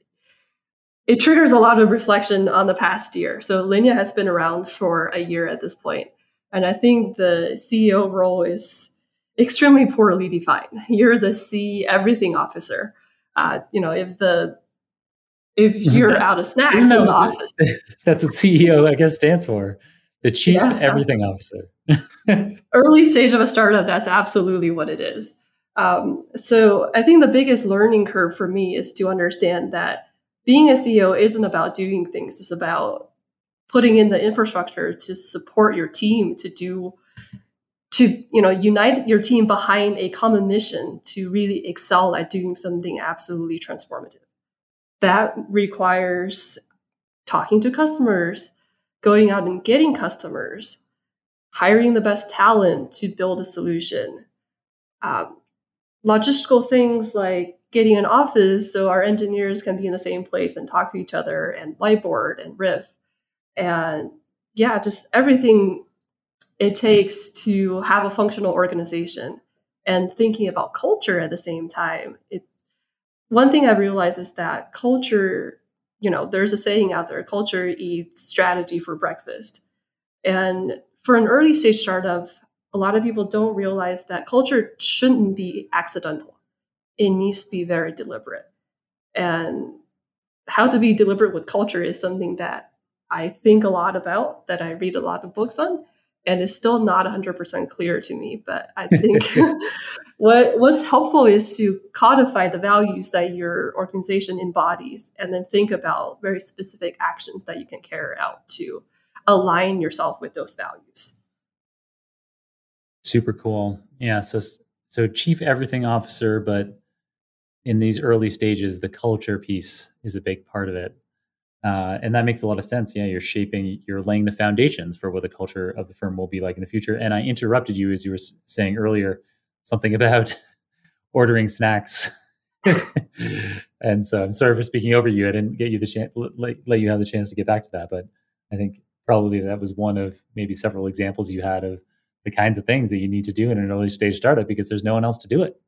it triggers a lot of reflection on the past year. So Linea has been around for a year at this point, and I think the CEO role is extremely poorly defined. You're the see everything officer. Uh, you know, if the if you're out of snacks no, in the office, that's what CEO I guess stands for. The chief yeah, everything officer. early stage of a startup, that's absolutely what it is. Um, so I think the biggest learning curve for me is to understand that being a CEO isn't about doing things. It's about putting in the infrastructure to support your team to do to you know unite your team behind a common mission to really excel at doing something absolutely transformative. That requires talking to customers going out and getting customers hiring the best talent to build a solution. Um, logistical things like getting an office so our engineers can be in the same place and talk to each other and whiteboard and riff. And yeah just everything it takes to have a functional organization and thinking about culture at the same time it one thing i realized is that culture you know there's a saying out there culture eats strategy for breakfast and for an early stage startup a lot of people don't realize that culture shouldn't be accidental. It needs to be very deliberate. And how to be deliberate with culture is something that I think a lot about, that I read a lot of books on, and it's still not 100% clear to me. But I think what what's helpful is to codify the values that your organization embodies, and then think about very specific actions that you can carry out to align yourself with those values. Super cool. Yeah. So so chief everything officer, but in these early stages, the culture piece is a big part of it. Uh, and that makes a lot of sense. Yeah, you're shaping, you're laying the foundations for what the culture of the firm will be like in the future. And I interrupted you as you were saying earlier something about ordering snacks. and so I'm sorry for speaking over you. I didn't get you the chance, let, let you have the chance to get back to that. But I think probably that was one of maybe several examples you had of the kinds of things that you need to do in an early stage startup because there's no one else to do it.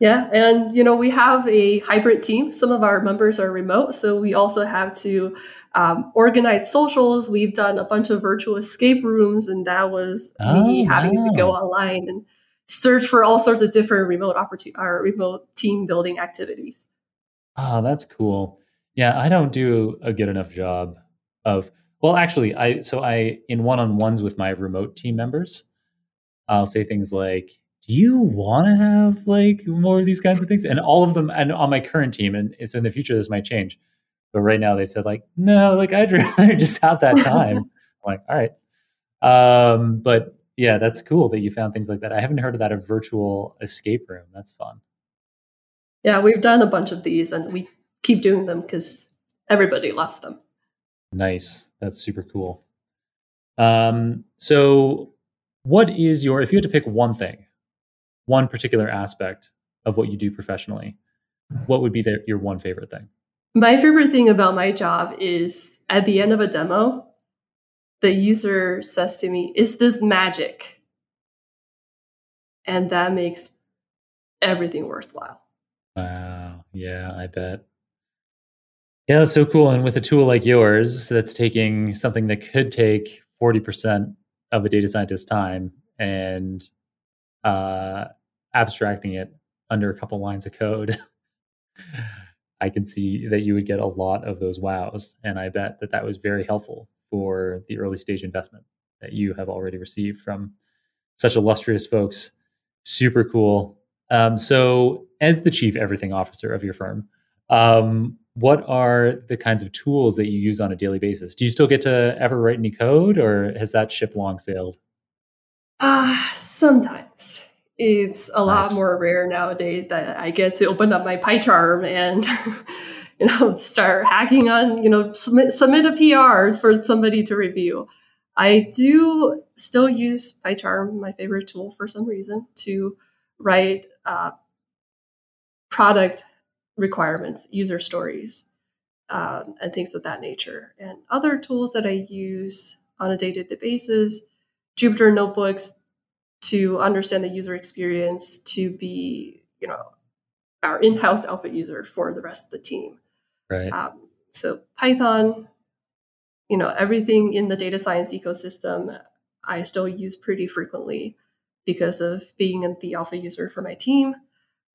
Yeah, and you know we have a hybrid team. Some of our members are remote, so we also have to um, organize socials. We've done a bunch of virtual escape rooms, and that was oh, me having wow. to go online and search for all sorts of different remote opportunity, our remote team building activities. Oh, that's cool. Yeah, I don't do a good enough job of. Well, actually, I so I in one on ones with my remote team members, I'll say things like, do you want to have like more of these kinds of things? And all of them, and on my current team, and so in the future this might change, but right now they've said like, no, like I'd rather just have that time. I'm like, all right, um, but yeah, that's cool that you found things like that. I haven't heard of that a virtual escape room. That's fun. Yeah, we've done a bunch of these, and we keep doing them because everybody loves them. Nice, that's super cool. Um, so, what is your if you had to pick one thing? One particular aspect of what you do professionally, what would be the, your one favorite thing? My favorite thing about my job is at the end of a demo, the user says to me, Is this magic? And that makes everything worthwhile. Wow. Yeah, I bet. Yeah, that's so cool. And with a tool like yours that's taking something that could take 40% of a data scientist's time and uh, abstracting it under a couple lines of code, I can see that you would get a lot of those wows. And I bet that that was very helpful for the early stage investment that you have already received from such illustrious folks. Super cool. Um, so, as the chief everything officer of your firm, um, what are the kinds of tools that you use on a daily basis? Do you still get to ever write any code, or has that ship long sailed? Uh, sometimes it's a nice. lot more rare nowadays that I get to open up my PyCharm and you know start hacking on you know submit, submit a PR for somebody to review. I do still use PyCharm, my favorite tool, for some reason, to write uh, product requirements, user stories, um, and things of that nature. And other tools that I use on a day to day basis, Jupyter notebooks to understand the user experience to be you know our in-house alpha user for the rest of the team. Right. Um, so python you know everything in the data science ecosystem i still use pretty frequently because of being the alpha user for my team.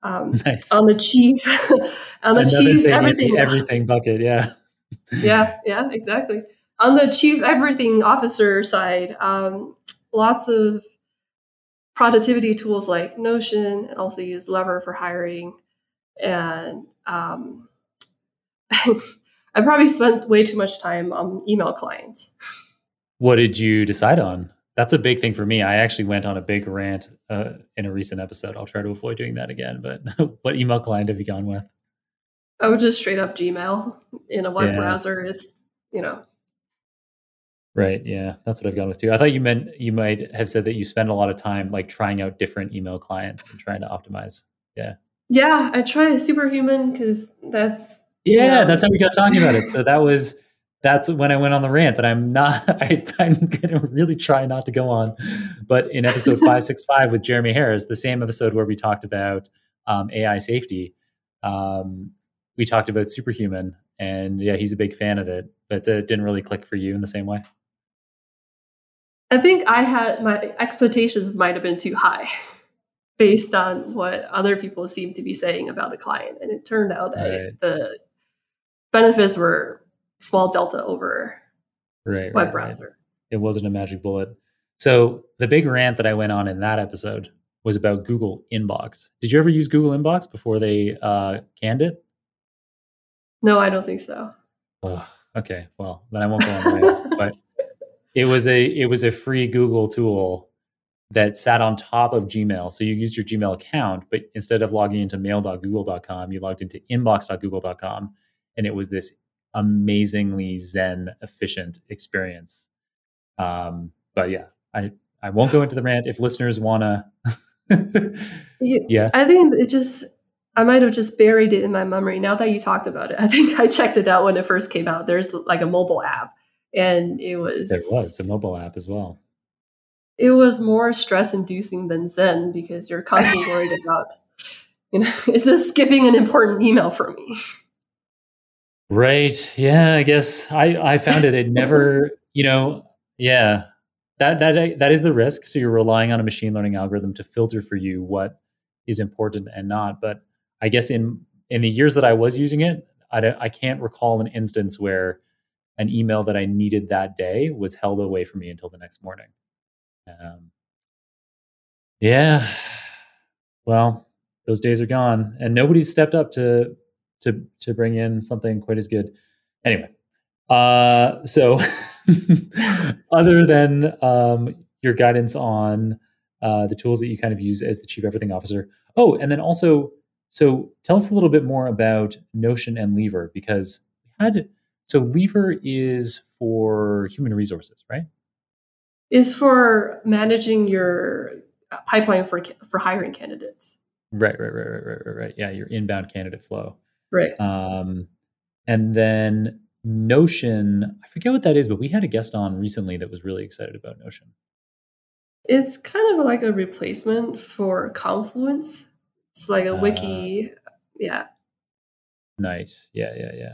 Um, nice. on the chief on the Another chief everything. everything bucket yeah. Yeah yeah exactly. On the chief everything officer side um, lots of productivity tools like Notion and also use Lever for hiring. And um, I probably spent way too much time on email clients. What did you decide on? That's a big thing for me. I actually went on a big rant uh, in a recent episode. I'll try to avoid doing that again. But what email client have you gone with? I would just straight up Gmail in a web yeah. browser is, you know, Right. Yeah, that's what I've gone with too. I thought you meant you might have said that you spend a lot of time like trying out different email clients and trying to optimize. Yeah. Yeah, I try Superhuman because that's yeah, that's how we got talking about it. So that was that's when I went on the rant that I'm not. I, am going to really try not to go on. But in episode five six five with Jeremie Harris, the same episode where we talked about um, AI safety, um, we talked about Superhuman, and yeah, he's a big fan of it. But it didn't really click for you in the same way. I think I had my expectations might have been too high based on what other people seem to be saying about the client. And it turned out that right. the benefits were small delta over right, web right, browser. Right. It wasn't a magic bullet. So the big rant that I went on in that episode was about Google Inbox. Did you ever use Google Inbox before they uh, canned it? No, I don't think so. Oh, okay, well then I won't go on. but it was a it was a free Google tool that sat on top of Gmail. So you used your Gmail account, but instead of logging into mail.google.com, you logged into inbox.google.com. And it was this amazingly zen efficient experience. Um, but yeah, I, I won't go into the rant if listeners want to. yeah. I think it just, I might have just buried it in my memory. Now that you talked about it, I think I checked it out when it first came out. There's like a mobile app and it was. There was a mobile app as well it was more stress inducing than Zen because you're constantly worried about, you know, is this skipping an important email for me? Right. Yeah. I guess I, I found it. It never, you know, yeah, that, that, that is the risk. So you're relying on a machine learning algorithm to filter for you what is important and not. But I guess in, in the years that I was using it, I, I can't recall an instance where an email that I needed that day was held away from me until the next morning. Um, yeah. Well, those days are gone, and nobody's stepped up to to to bring in something quite as good. Anyway, uh, so other than um, your guidance on uh, the tools that you kind of use as the chief everything officer. Oh, and then also, so tell us a little bit more about Notion and Lever because we had so Lever is for human resources, right? is for managing your uh, pipeline for for hiring candidates. Right, right, right, right, right, right, right. Yeah, your inbound candidate flow. Right. Um, and then Notion, I forget what that is, but we had a guest on recently that was really excited about Notion. It's kind of like a replacement for Confluence. It's like a uh, wiki. Yeah. Nice. Yeah, yeah, yeah.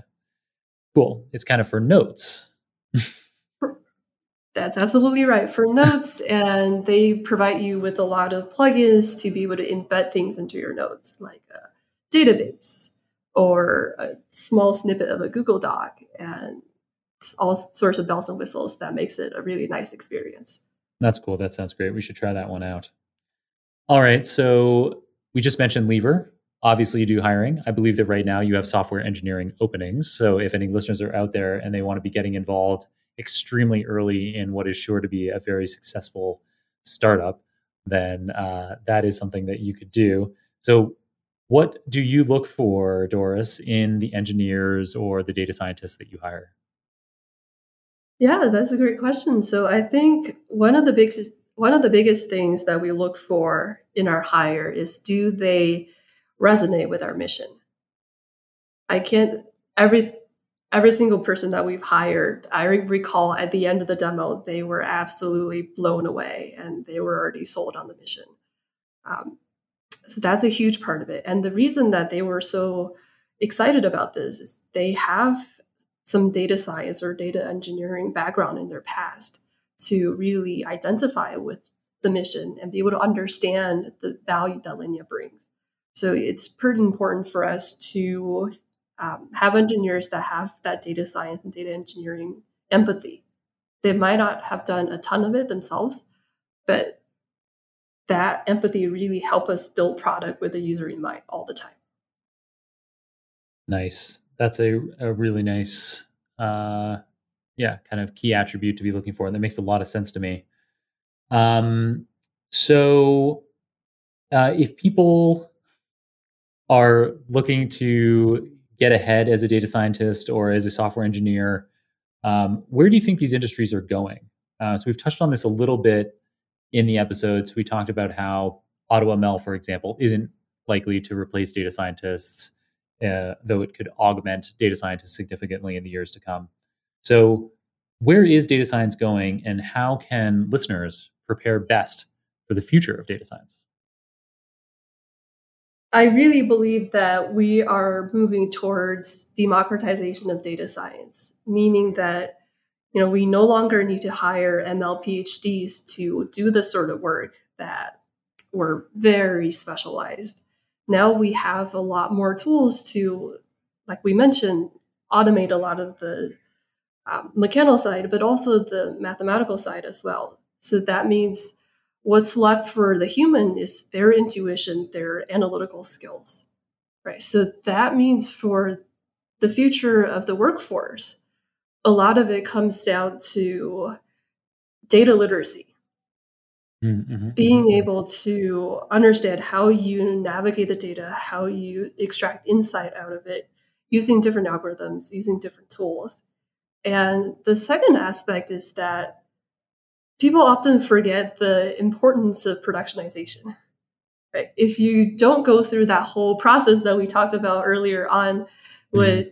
Cool. It's kind of for notes. That's absolutely right. For notes, and they provide you with a lot of plugins to be able to embed things into your notes, like a database or a small snippet of a Google Doc, and all sorts of bells and whistles that makes it a really nice experience. That's cool. That sounds great. We should try that one out. All right. So we just mentioned Lever. Obviously, you do hiring. I believe that right now you have software engineering openings. So if any listeners are out there and they want to be getting involved extremely early in what is sure to be a very successful startup, then uh, that is something that you could do. So, what do you look for, Doris, in the engineers or the data scientists that you hire? Yeah, that's a great question. So, I think one of the biggest one of the biggest things that we look for in our hire is do they resonate with our mission? I can't every every single person that we've hired, I recall at the end of the demo, they were absolutely blown away and they were already sold on the mission. Um, so that's a huge part of it. And the reason that they were so excited about this is they have some data science or data engineering background in their past to really identify with the mission and be able to understand the value that Linea brings. So it's pretty important for us to um, have engineers that have that data science and data engineering empathy. They might not have done a ton of it themselves, but that empathy really help us build product with the user in mind all the time. Nice. That's a, a really nice, uh, yeah, kind of key attribute to be looking for. And that makes a lot of sense to me. Um, so uh, if people are looking to get ahead as a data scientist or as a software engineer, um, where do you think these industries are going? Uh, so we've touched on this a little bit in the episodes. We talked about how AutoML, for example, isn't likely to replace data scientists, uh, though it could augment data scientists significantly in the years to come. So, where is data science going, and how can listeners prepare best for the future of data science? I really believe that we are moving towards democratization of data science, meaning that you know we no longer need to hire ML PhDs to do the sort of work that were very specialized. Now we have a lot more tools to, like we mentioned, automate a lot of the um, mechanical side, but also the mathematical side as well. So that means What's left for the human is their intuition, their analytical skills, right? So that means for the future of the workforce, a lot of it comes down to data literacy. Mm-hmm. Being mm-hmm. able to understand how you navigate the data, how you extract insight out of it, using different algorithms, using different tools. And the second aspect is that people often forget the importance of productionization. Right? If you don't go through that whole process that we talked about earlier on, mm-hmm. with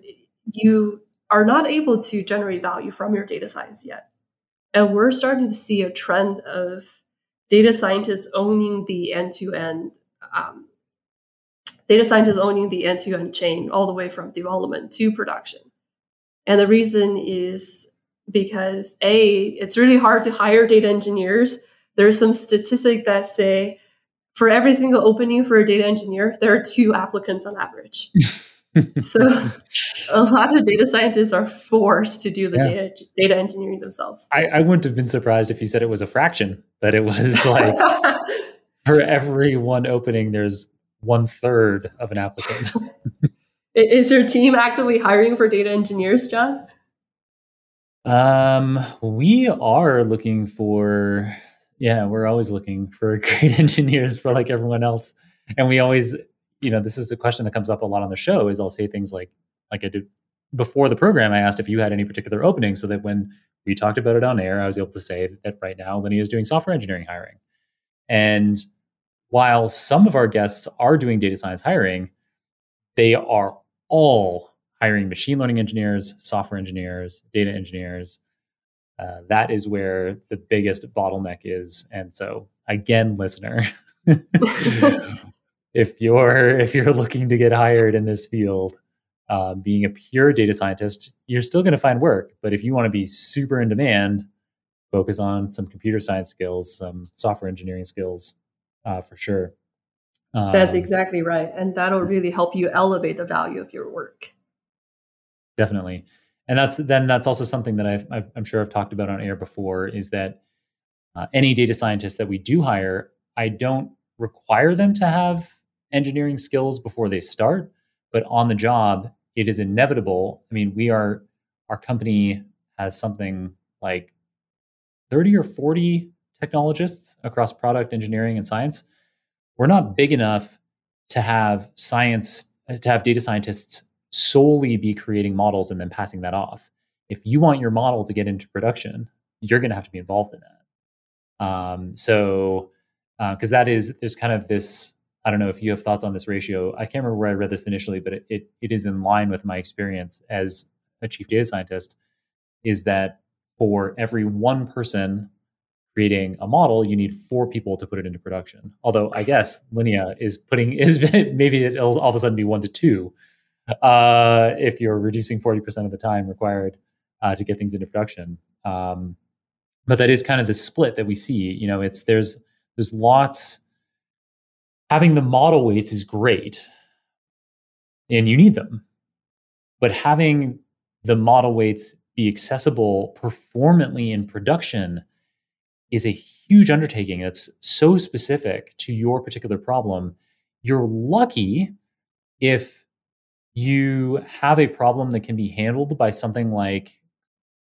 you are not able to generate value from your data science yet. And we're starting to see a trend of data scientists owning the end-to-end um, data scientists owning the end-to-end chain all the way from development to production. And the reason is because A, it's really hard to hire data engineers. There's some statistic that say for every single opening for a data engineer, there are two applicants on average. so a lot of data scientists are forced to do the yeah. data, data engineering themselves. I, I wouldn't have been surprised if you said it was a fraction, that it was like for every one opening, there's one third of an applicant. Is your team actively hiring for data engineers, Jon? Um, we are looking for, yeah, we're always looking for great engineers for like everyone else. And we always, you know, this is a question that comes up a lot on the show is I'll say things like, like I did before the program, I asked if you had any particular openings so that when we talked about it on air, I was able to say that right now Linea is doing software engineering hiring. And while some of our guests are doing data science hiring, they are all hiring machine learning engineers, software engineers, data engineers. Uh, that is where the biggest bottleneck is. And so, again, listener, if you're if you're looking to get hired in this field, uh, being a pure data scientist, you're still going to find work. But if you want to be super in demand, focus on some computer science skills, some software engineering skills, uh, for sure. Um, That's exactly right. And that'll really help you elevate the value of your work. Definitely. And that's then that's also something that I've, i am sure I've talked about on air before is that uh, any data scientists that we do hire, I don't require them to have engineering skills before they start, but on the job, it is inevitable. I mean, we are, our company has something like 30 or 40 technologists across product engineering and science we're not big enough to have science to have data scientists solely be creating models and then passing that off. If you want your model to get into production you're going to have to be involved in that. Um, so because uh, that is there's kind of this i don't know if you have thoughts on this ratio. I can't remember where i read this initially but it, it, it is in line with my experience as a chief data scientist is that for every one person creating a model, you need four people to put it into production. Although I guess Linea is putting is maybe it'll all of a sudden be one to two uh, if you're reducing forty percent of the time required uh, to get things into production. Um, but that is kind of the split that we see. You know, it's there's there's lots. Having the model weights is great, and you need them, but having the model weights be accessible performantly in production is a huge undertaking that's so specific to your particular problem. You're lucky if you have a problem that can be handled by something like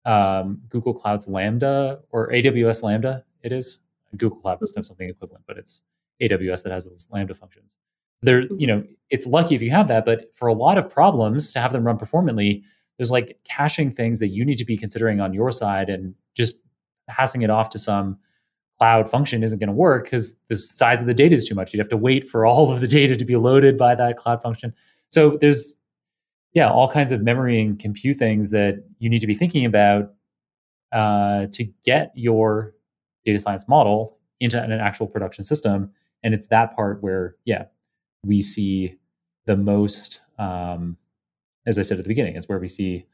um, Google Cloud's Lambda or AWS Lambda. It is Google Cloud doesn't have something equivalent, but it's AWS that has those Lambda functions. There, you know, it's lucky if you have that, but for a lot of problems to have them run performantly, there's like caching things that you need to be considering on your side and just passing it off to some cloud function isn't going to work because the size of the data is too much. You'd have to wait for all of the data to be loaded by that cloud function. So there's, yeah, all kinds of memory and compute things that you need to be thinking about uh, to get your data science model into an actual production system. And it's that part where, yeah, we see the most, um, as I said at the beginning, it's where we see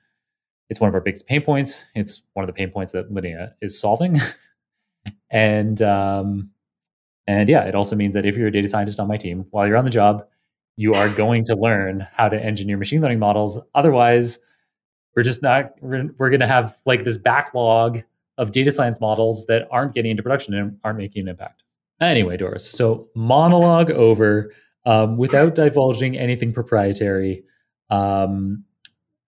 it's one of our biggest pain points. It's one of the pain points that Linea is solving. and um, and yeah, it also means that if you're a data scientist on my team, while you're on the job, you are going to learn how to engineer machine learning models. Otherwise, we're just not we're, we're going to have like this backlog of data science models that aren't getting into production and aren't making an impact. Anyway, Doris, so monologue over. Um, without divulging anything proprietary, um,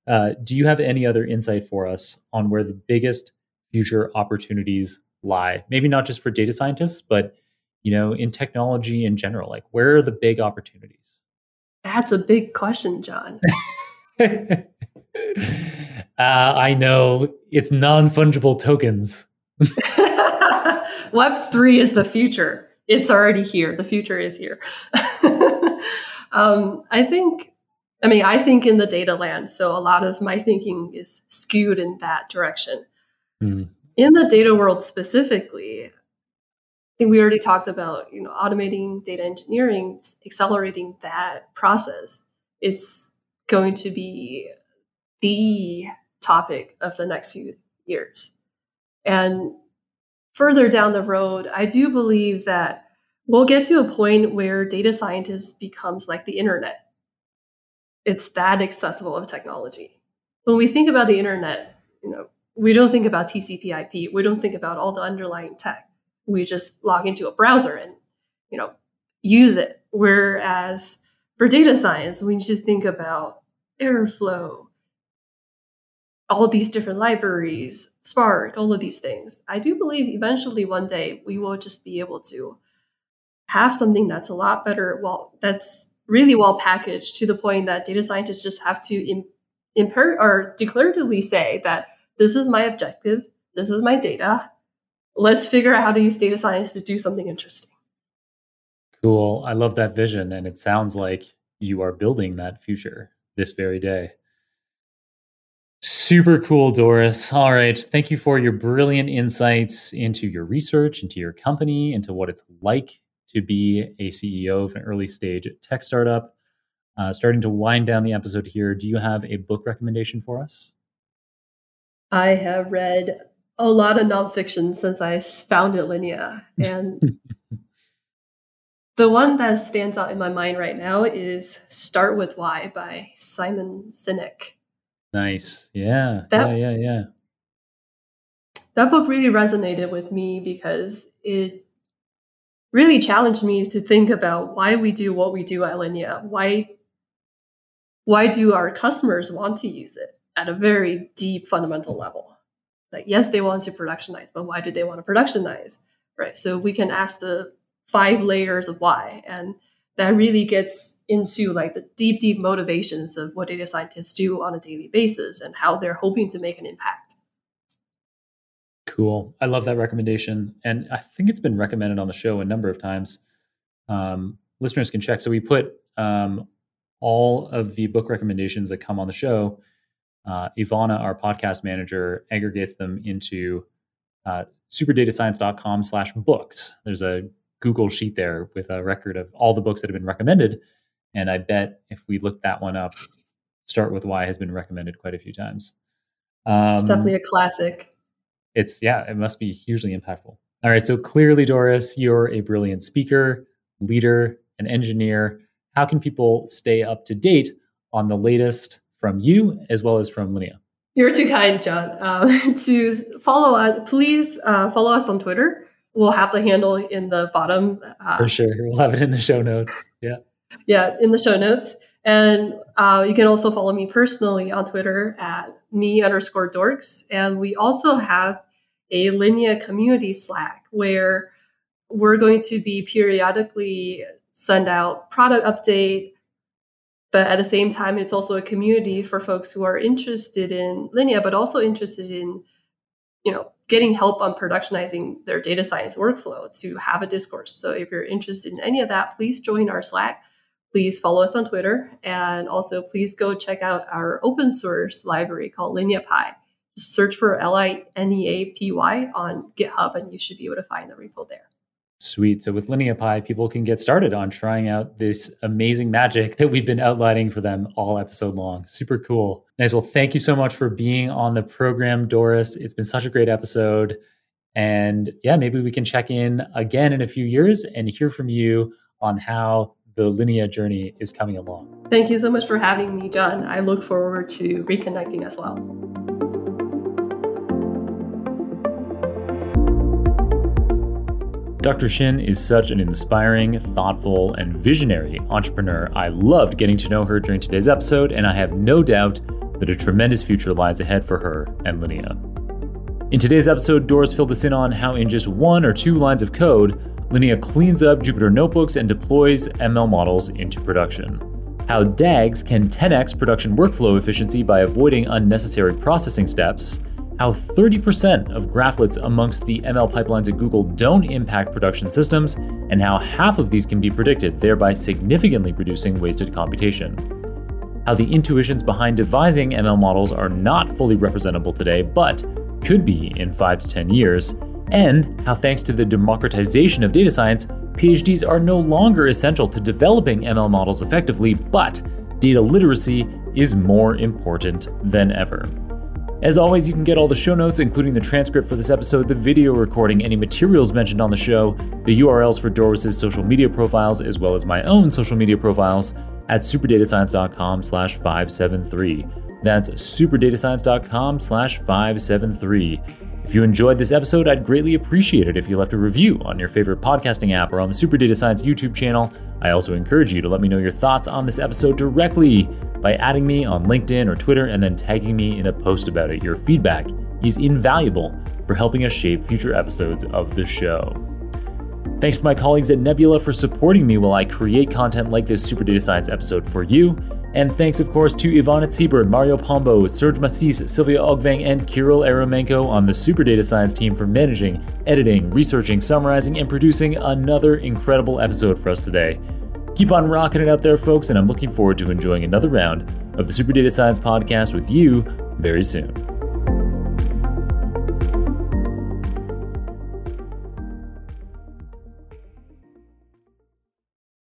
uh, do you have any other insight for us on where the biggest future opportunities lie? Maybe not just for data scientists, but you know, in technology in general. Like, where are the big opportunities? That's a big question, Jon. uh, I know it's non fungible tokens. Web three is the future. It's already here. The future is here. um, I think I mean, I think in the data land, so a lot of my thinking is skewed in that direction. Mm. In the data world specifically, think we already talked about, you know, automating data engineering, accelerating that process is going to be the topic of the next few years. And further down the road, I do believe that we'll get to a point where data scientists becomes like the internet it's that accessible of technology. When we think about the internet, you know, we don't think about TCP IP. We don't think about all the underlying tech. We just log into a browser and, you know, use it. Whereas for data science, we need to think about Airflow, all these different libraries, Spark, all of these things. I do believe eventually one day we will just be able to have something that's a lot better, well, that's really well packaged to the point that data scientists just have to Im- imper- or declaratively say that this is my objective, this is my data. Let's figure out how to use data science to do something interesting. Cool. I love that vision. And it sounds like you are building that future this very day. Super cool, Doris. All right. Thank you for your brilliant insights into your research, into your company, into what it's like to be a CEO of an early stage tech startup. Uh, starting to wind down the episode here, do you have a book recommendation for us? I have read a lot of nonfiction since I founded Linea. And the one that stands out in my mind right now is Start with Why by Simon Sinek. Nice. Yeah. That, yeah, yeah, yeah. That book really resonated with me because it really challenged me to think about why we do what we do at Linea. Why why do our customers want to use it at a very deep fundamental level? Like yes, they want to productionize, but why do they want to productionize? Right. So we can ask the five layers of why. And that really gets into like the deep, deep motivations of what data scientists do on a daily basis and how they're hoping to make an impact. Cool. I love that recommendation. And I think it's been recommended on the show a number of times. Um, listeners can check. So we put um, all of the book recommendations that come on the show. Uh, Ivana, our podcast manager, aggregates them into uh, superdatascience.com slash books. There's a Google sheet there with a record of all the books that have been recommended. And I bet if we look that one up, Start with Why has been recommended quite a few times. Um, it's definitely a classic it's yeah, it must be hugely impactful. All right, so clearly, Doris, you're a brilliant speaker, leader, and engineer. How can people stay up to date on the latest from you as well as from Linea? You're too kind, Jon. Uh, to follow us, please uh, follow us on Twitter. We'll have the handle in the bottom. Uh, For sure. We'll have it in the show notes. Yeah. yeah, in the show notes. And uh, you can also follow me personally on Twitter at me underscore dorks. And we also have a Linea community Slack where we're going to be periodically send out product update. But at the same time, it's also a community for folks who are interested in Linea, but also interested in, you know, getting help on productionizing their data science workflow to have a discourse. So if you're interested in any of that, please join our Slack please follow us on Twitter. And also, please go check out our open source library called LineaPy. Search for L I N E A P Y on GitHub, and you should be able to find the repo there. Sweet. So with LineaPy, people can get started on trying out this amazing magic that we've been outlining for them all episode long. Super cool. Nice. Well, thank you so much for being on the program, Doris. It's been such a great episode. And yeah, maybe we can check in again in a few years and hear from you on how the Linea journey is coming along. Thank you so much for having me, Jon. I look forward to reconnecting as well. Dr. Xin is such an inspiring, thoughtful, and visionary entrepreneur. I loved getting to know her during today's episode, and I have no doubt that a tremendous future lies ahead for her and Linea. In today's episode, Doris filled us in on how, in just one or two lines of code, Linea cleans up Jupyter notebooks and deploys ML models into production. How DAGs can 10x production workflow efficiency by avoiding unnecessary processing steps. How 30% of graphlets amongst the ML pipelines at Google don't impact production systems, and how half of these can be predicted, thereby significantly reducing wasted computation. How the intuitions behind devising ML models are not fully representable today, but could be in 5 to 10 years, and how, thanks to the democratization of data science, PhDs are no longer essential to developing ML models effectively, but data literacy is more important than ever. As always, you can get all the show notes, including the transcript for this episode, the video recording, any materials mentioned on the show, the URLs for Doris's social media profiles, as well as my own social media profiles at superdatascience.com slash 573. That's superdatascience.com slash 573. If you enjoyed this episode, I'd greatly appreciate it if you left a review on your favorite podcasting app or on the Super Data Science YouTube channel. I also encourage you to let me know your thoughts on this episode directly by adding me on LinkedIn or Twitter and then tagging me in a post about it. Your feedback is invaluable for helping us shape future episodes of the show. Thanks to my colleagues at Nebula for supporting me while I create content like this Super Data Science episode for you. And thanks, of course, to Ivana Zibert, Mario Pombo, Serg Masís, Sylvia Ogweng, and Kirill Eremenko on the Super Data Science team for managing, editing, researching, summarizing, and producing another incredible episode for us today. Keep on rocking it out there, folks, and I'm looking forward to enjoying another round of the Super Data Science podcast with you very soon.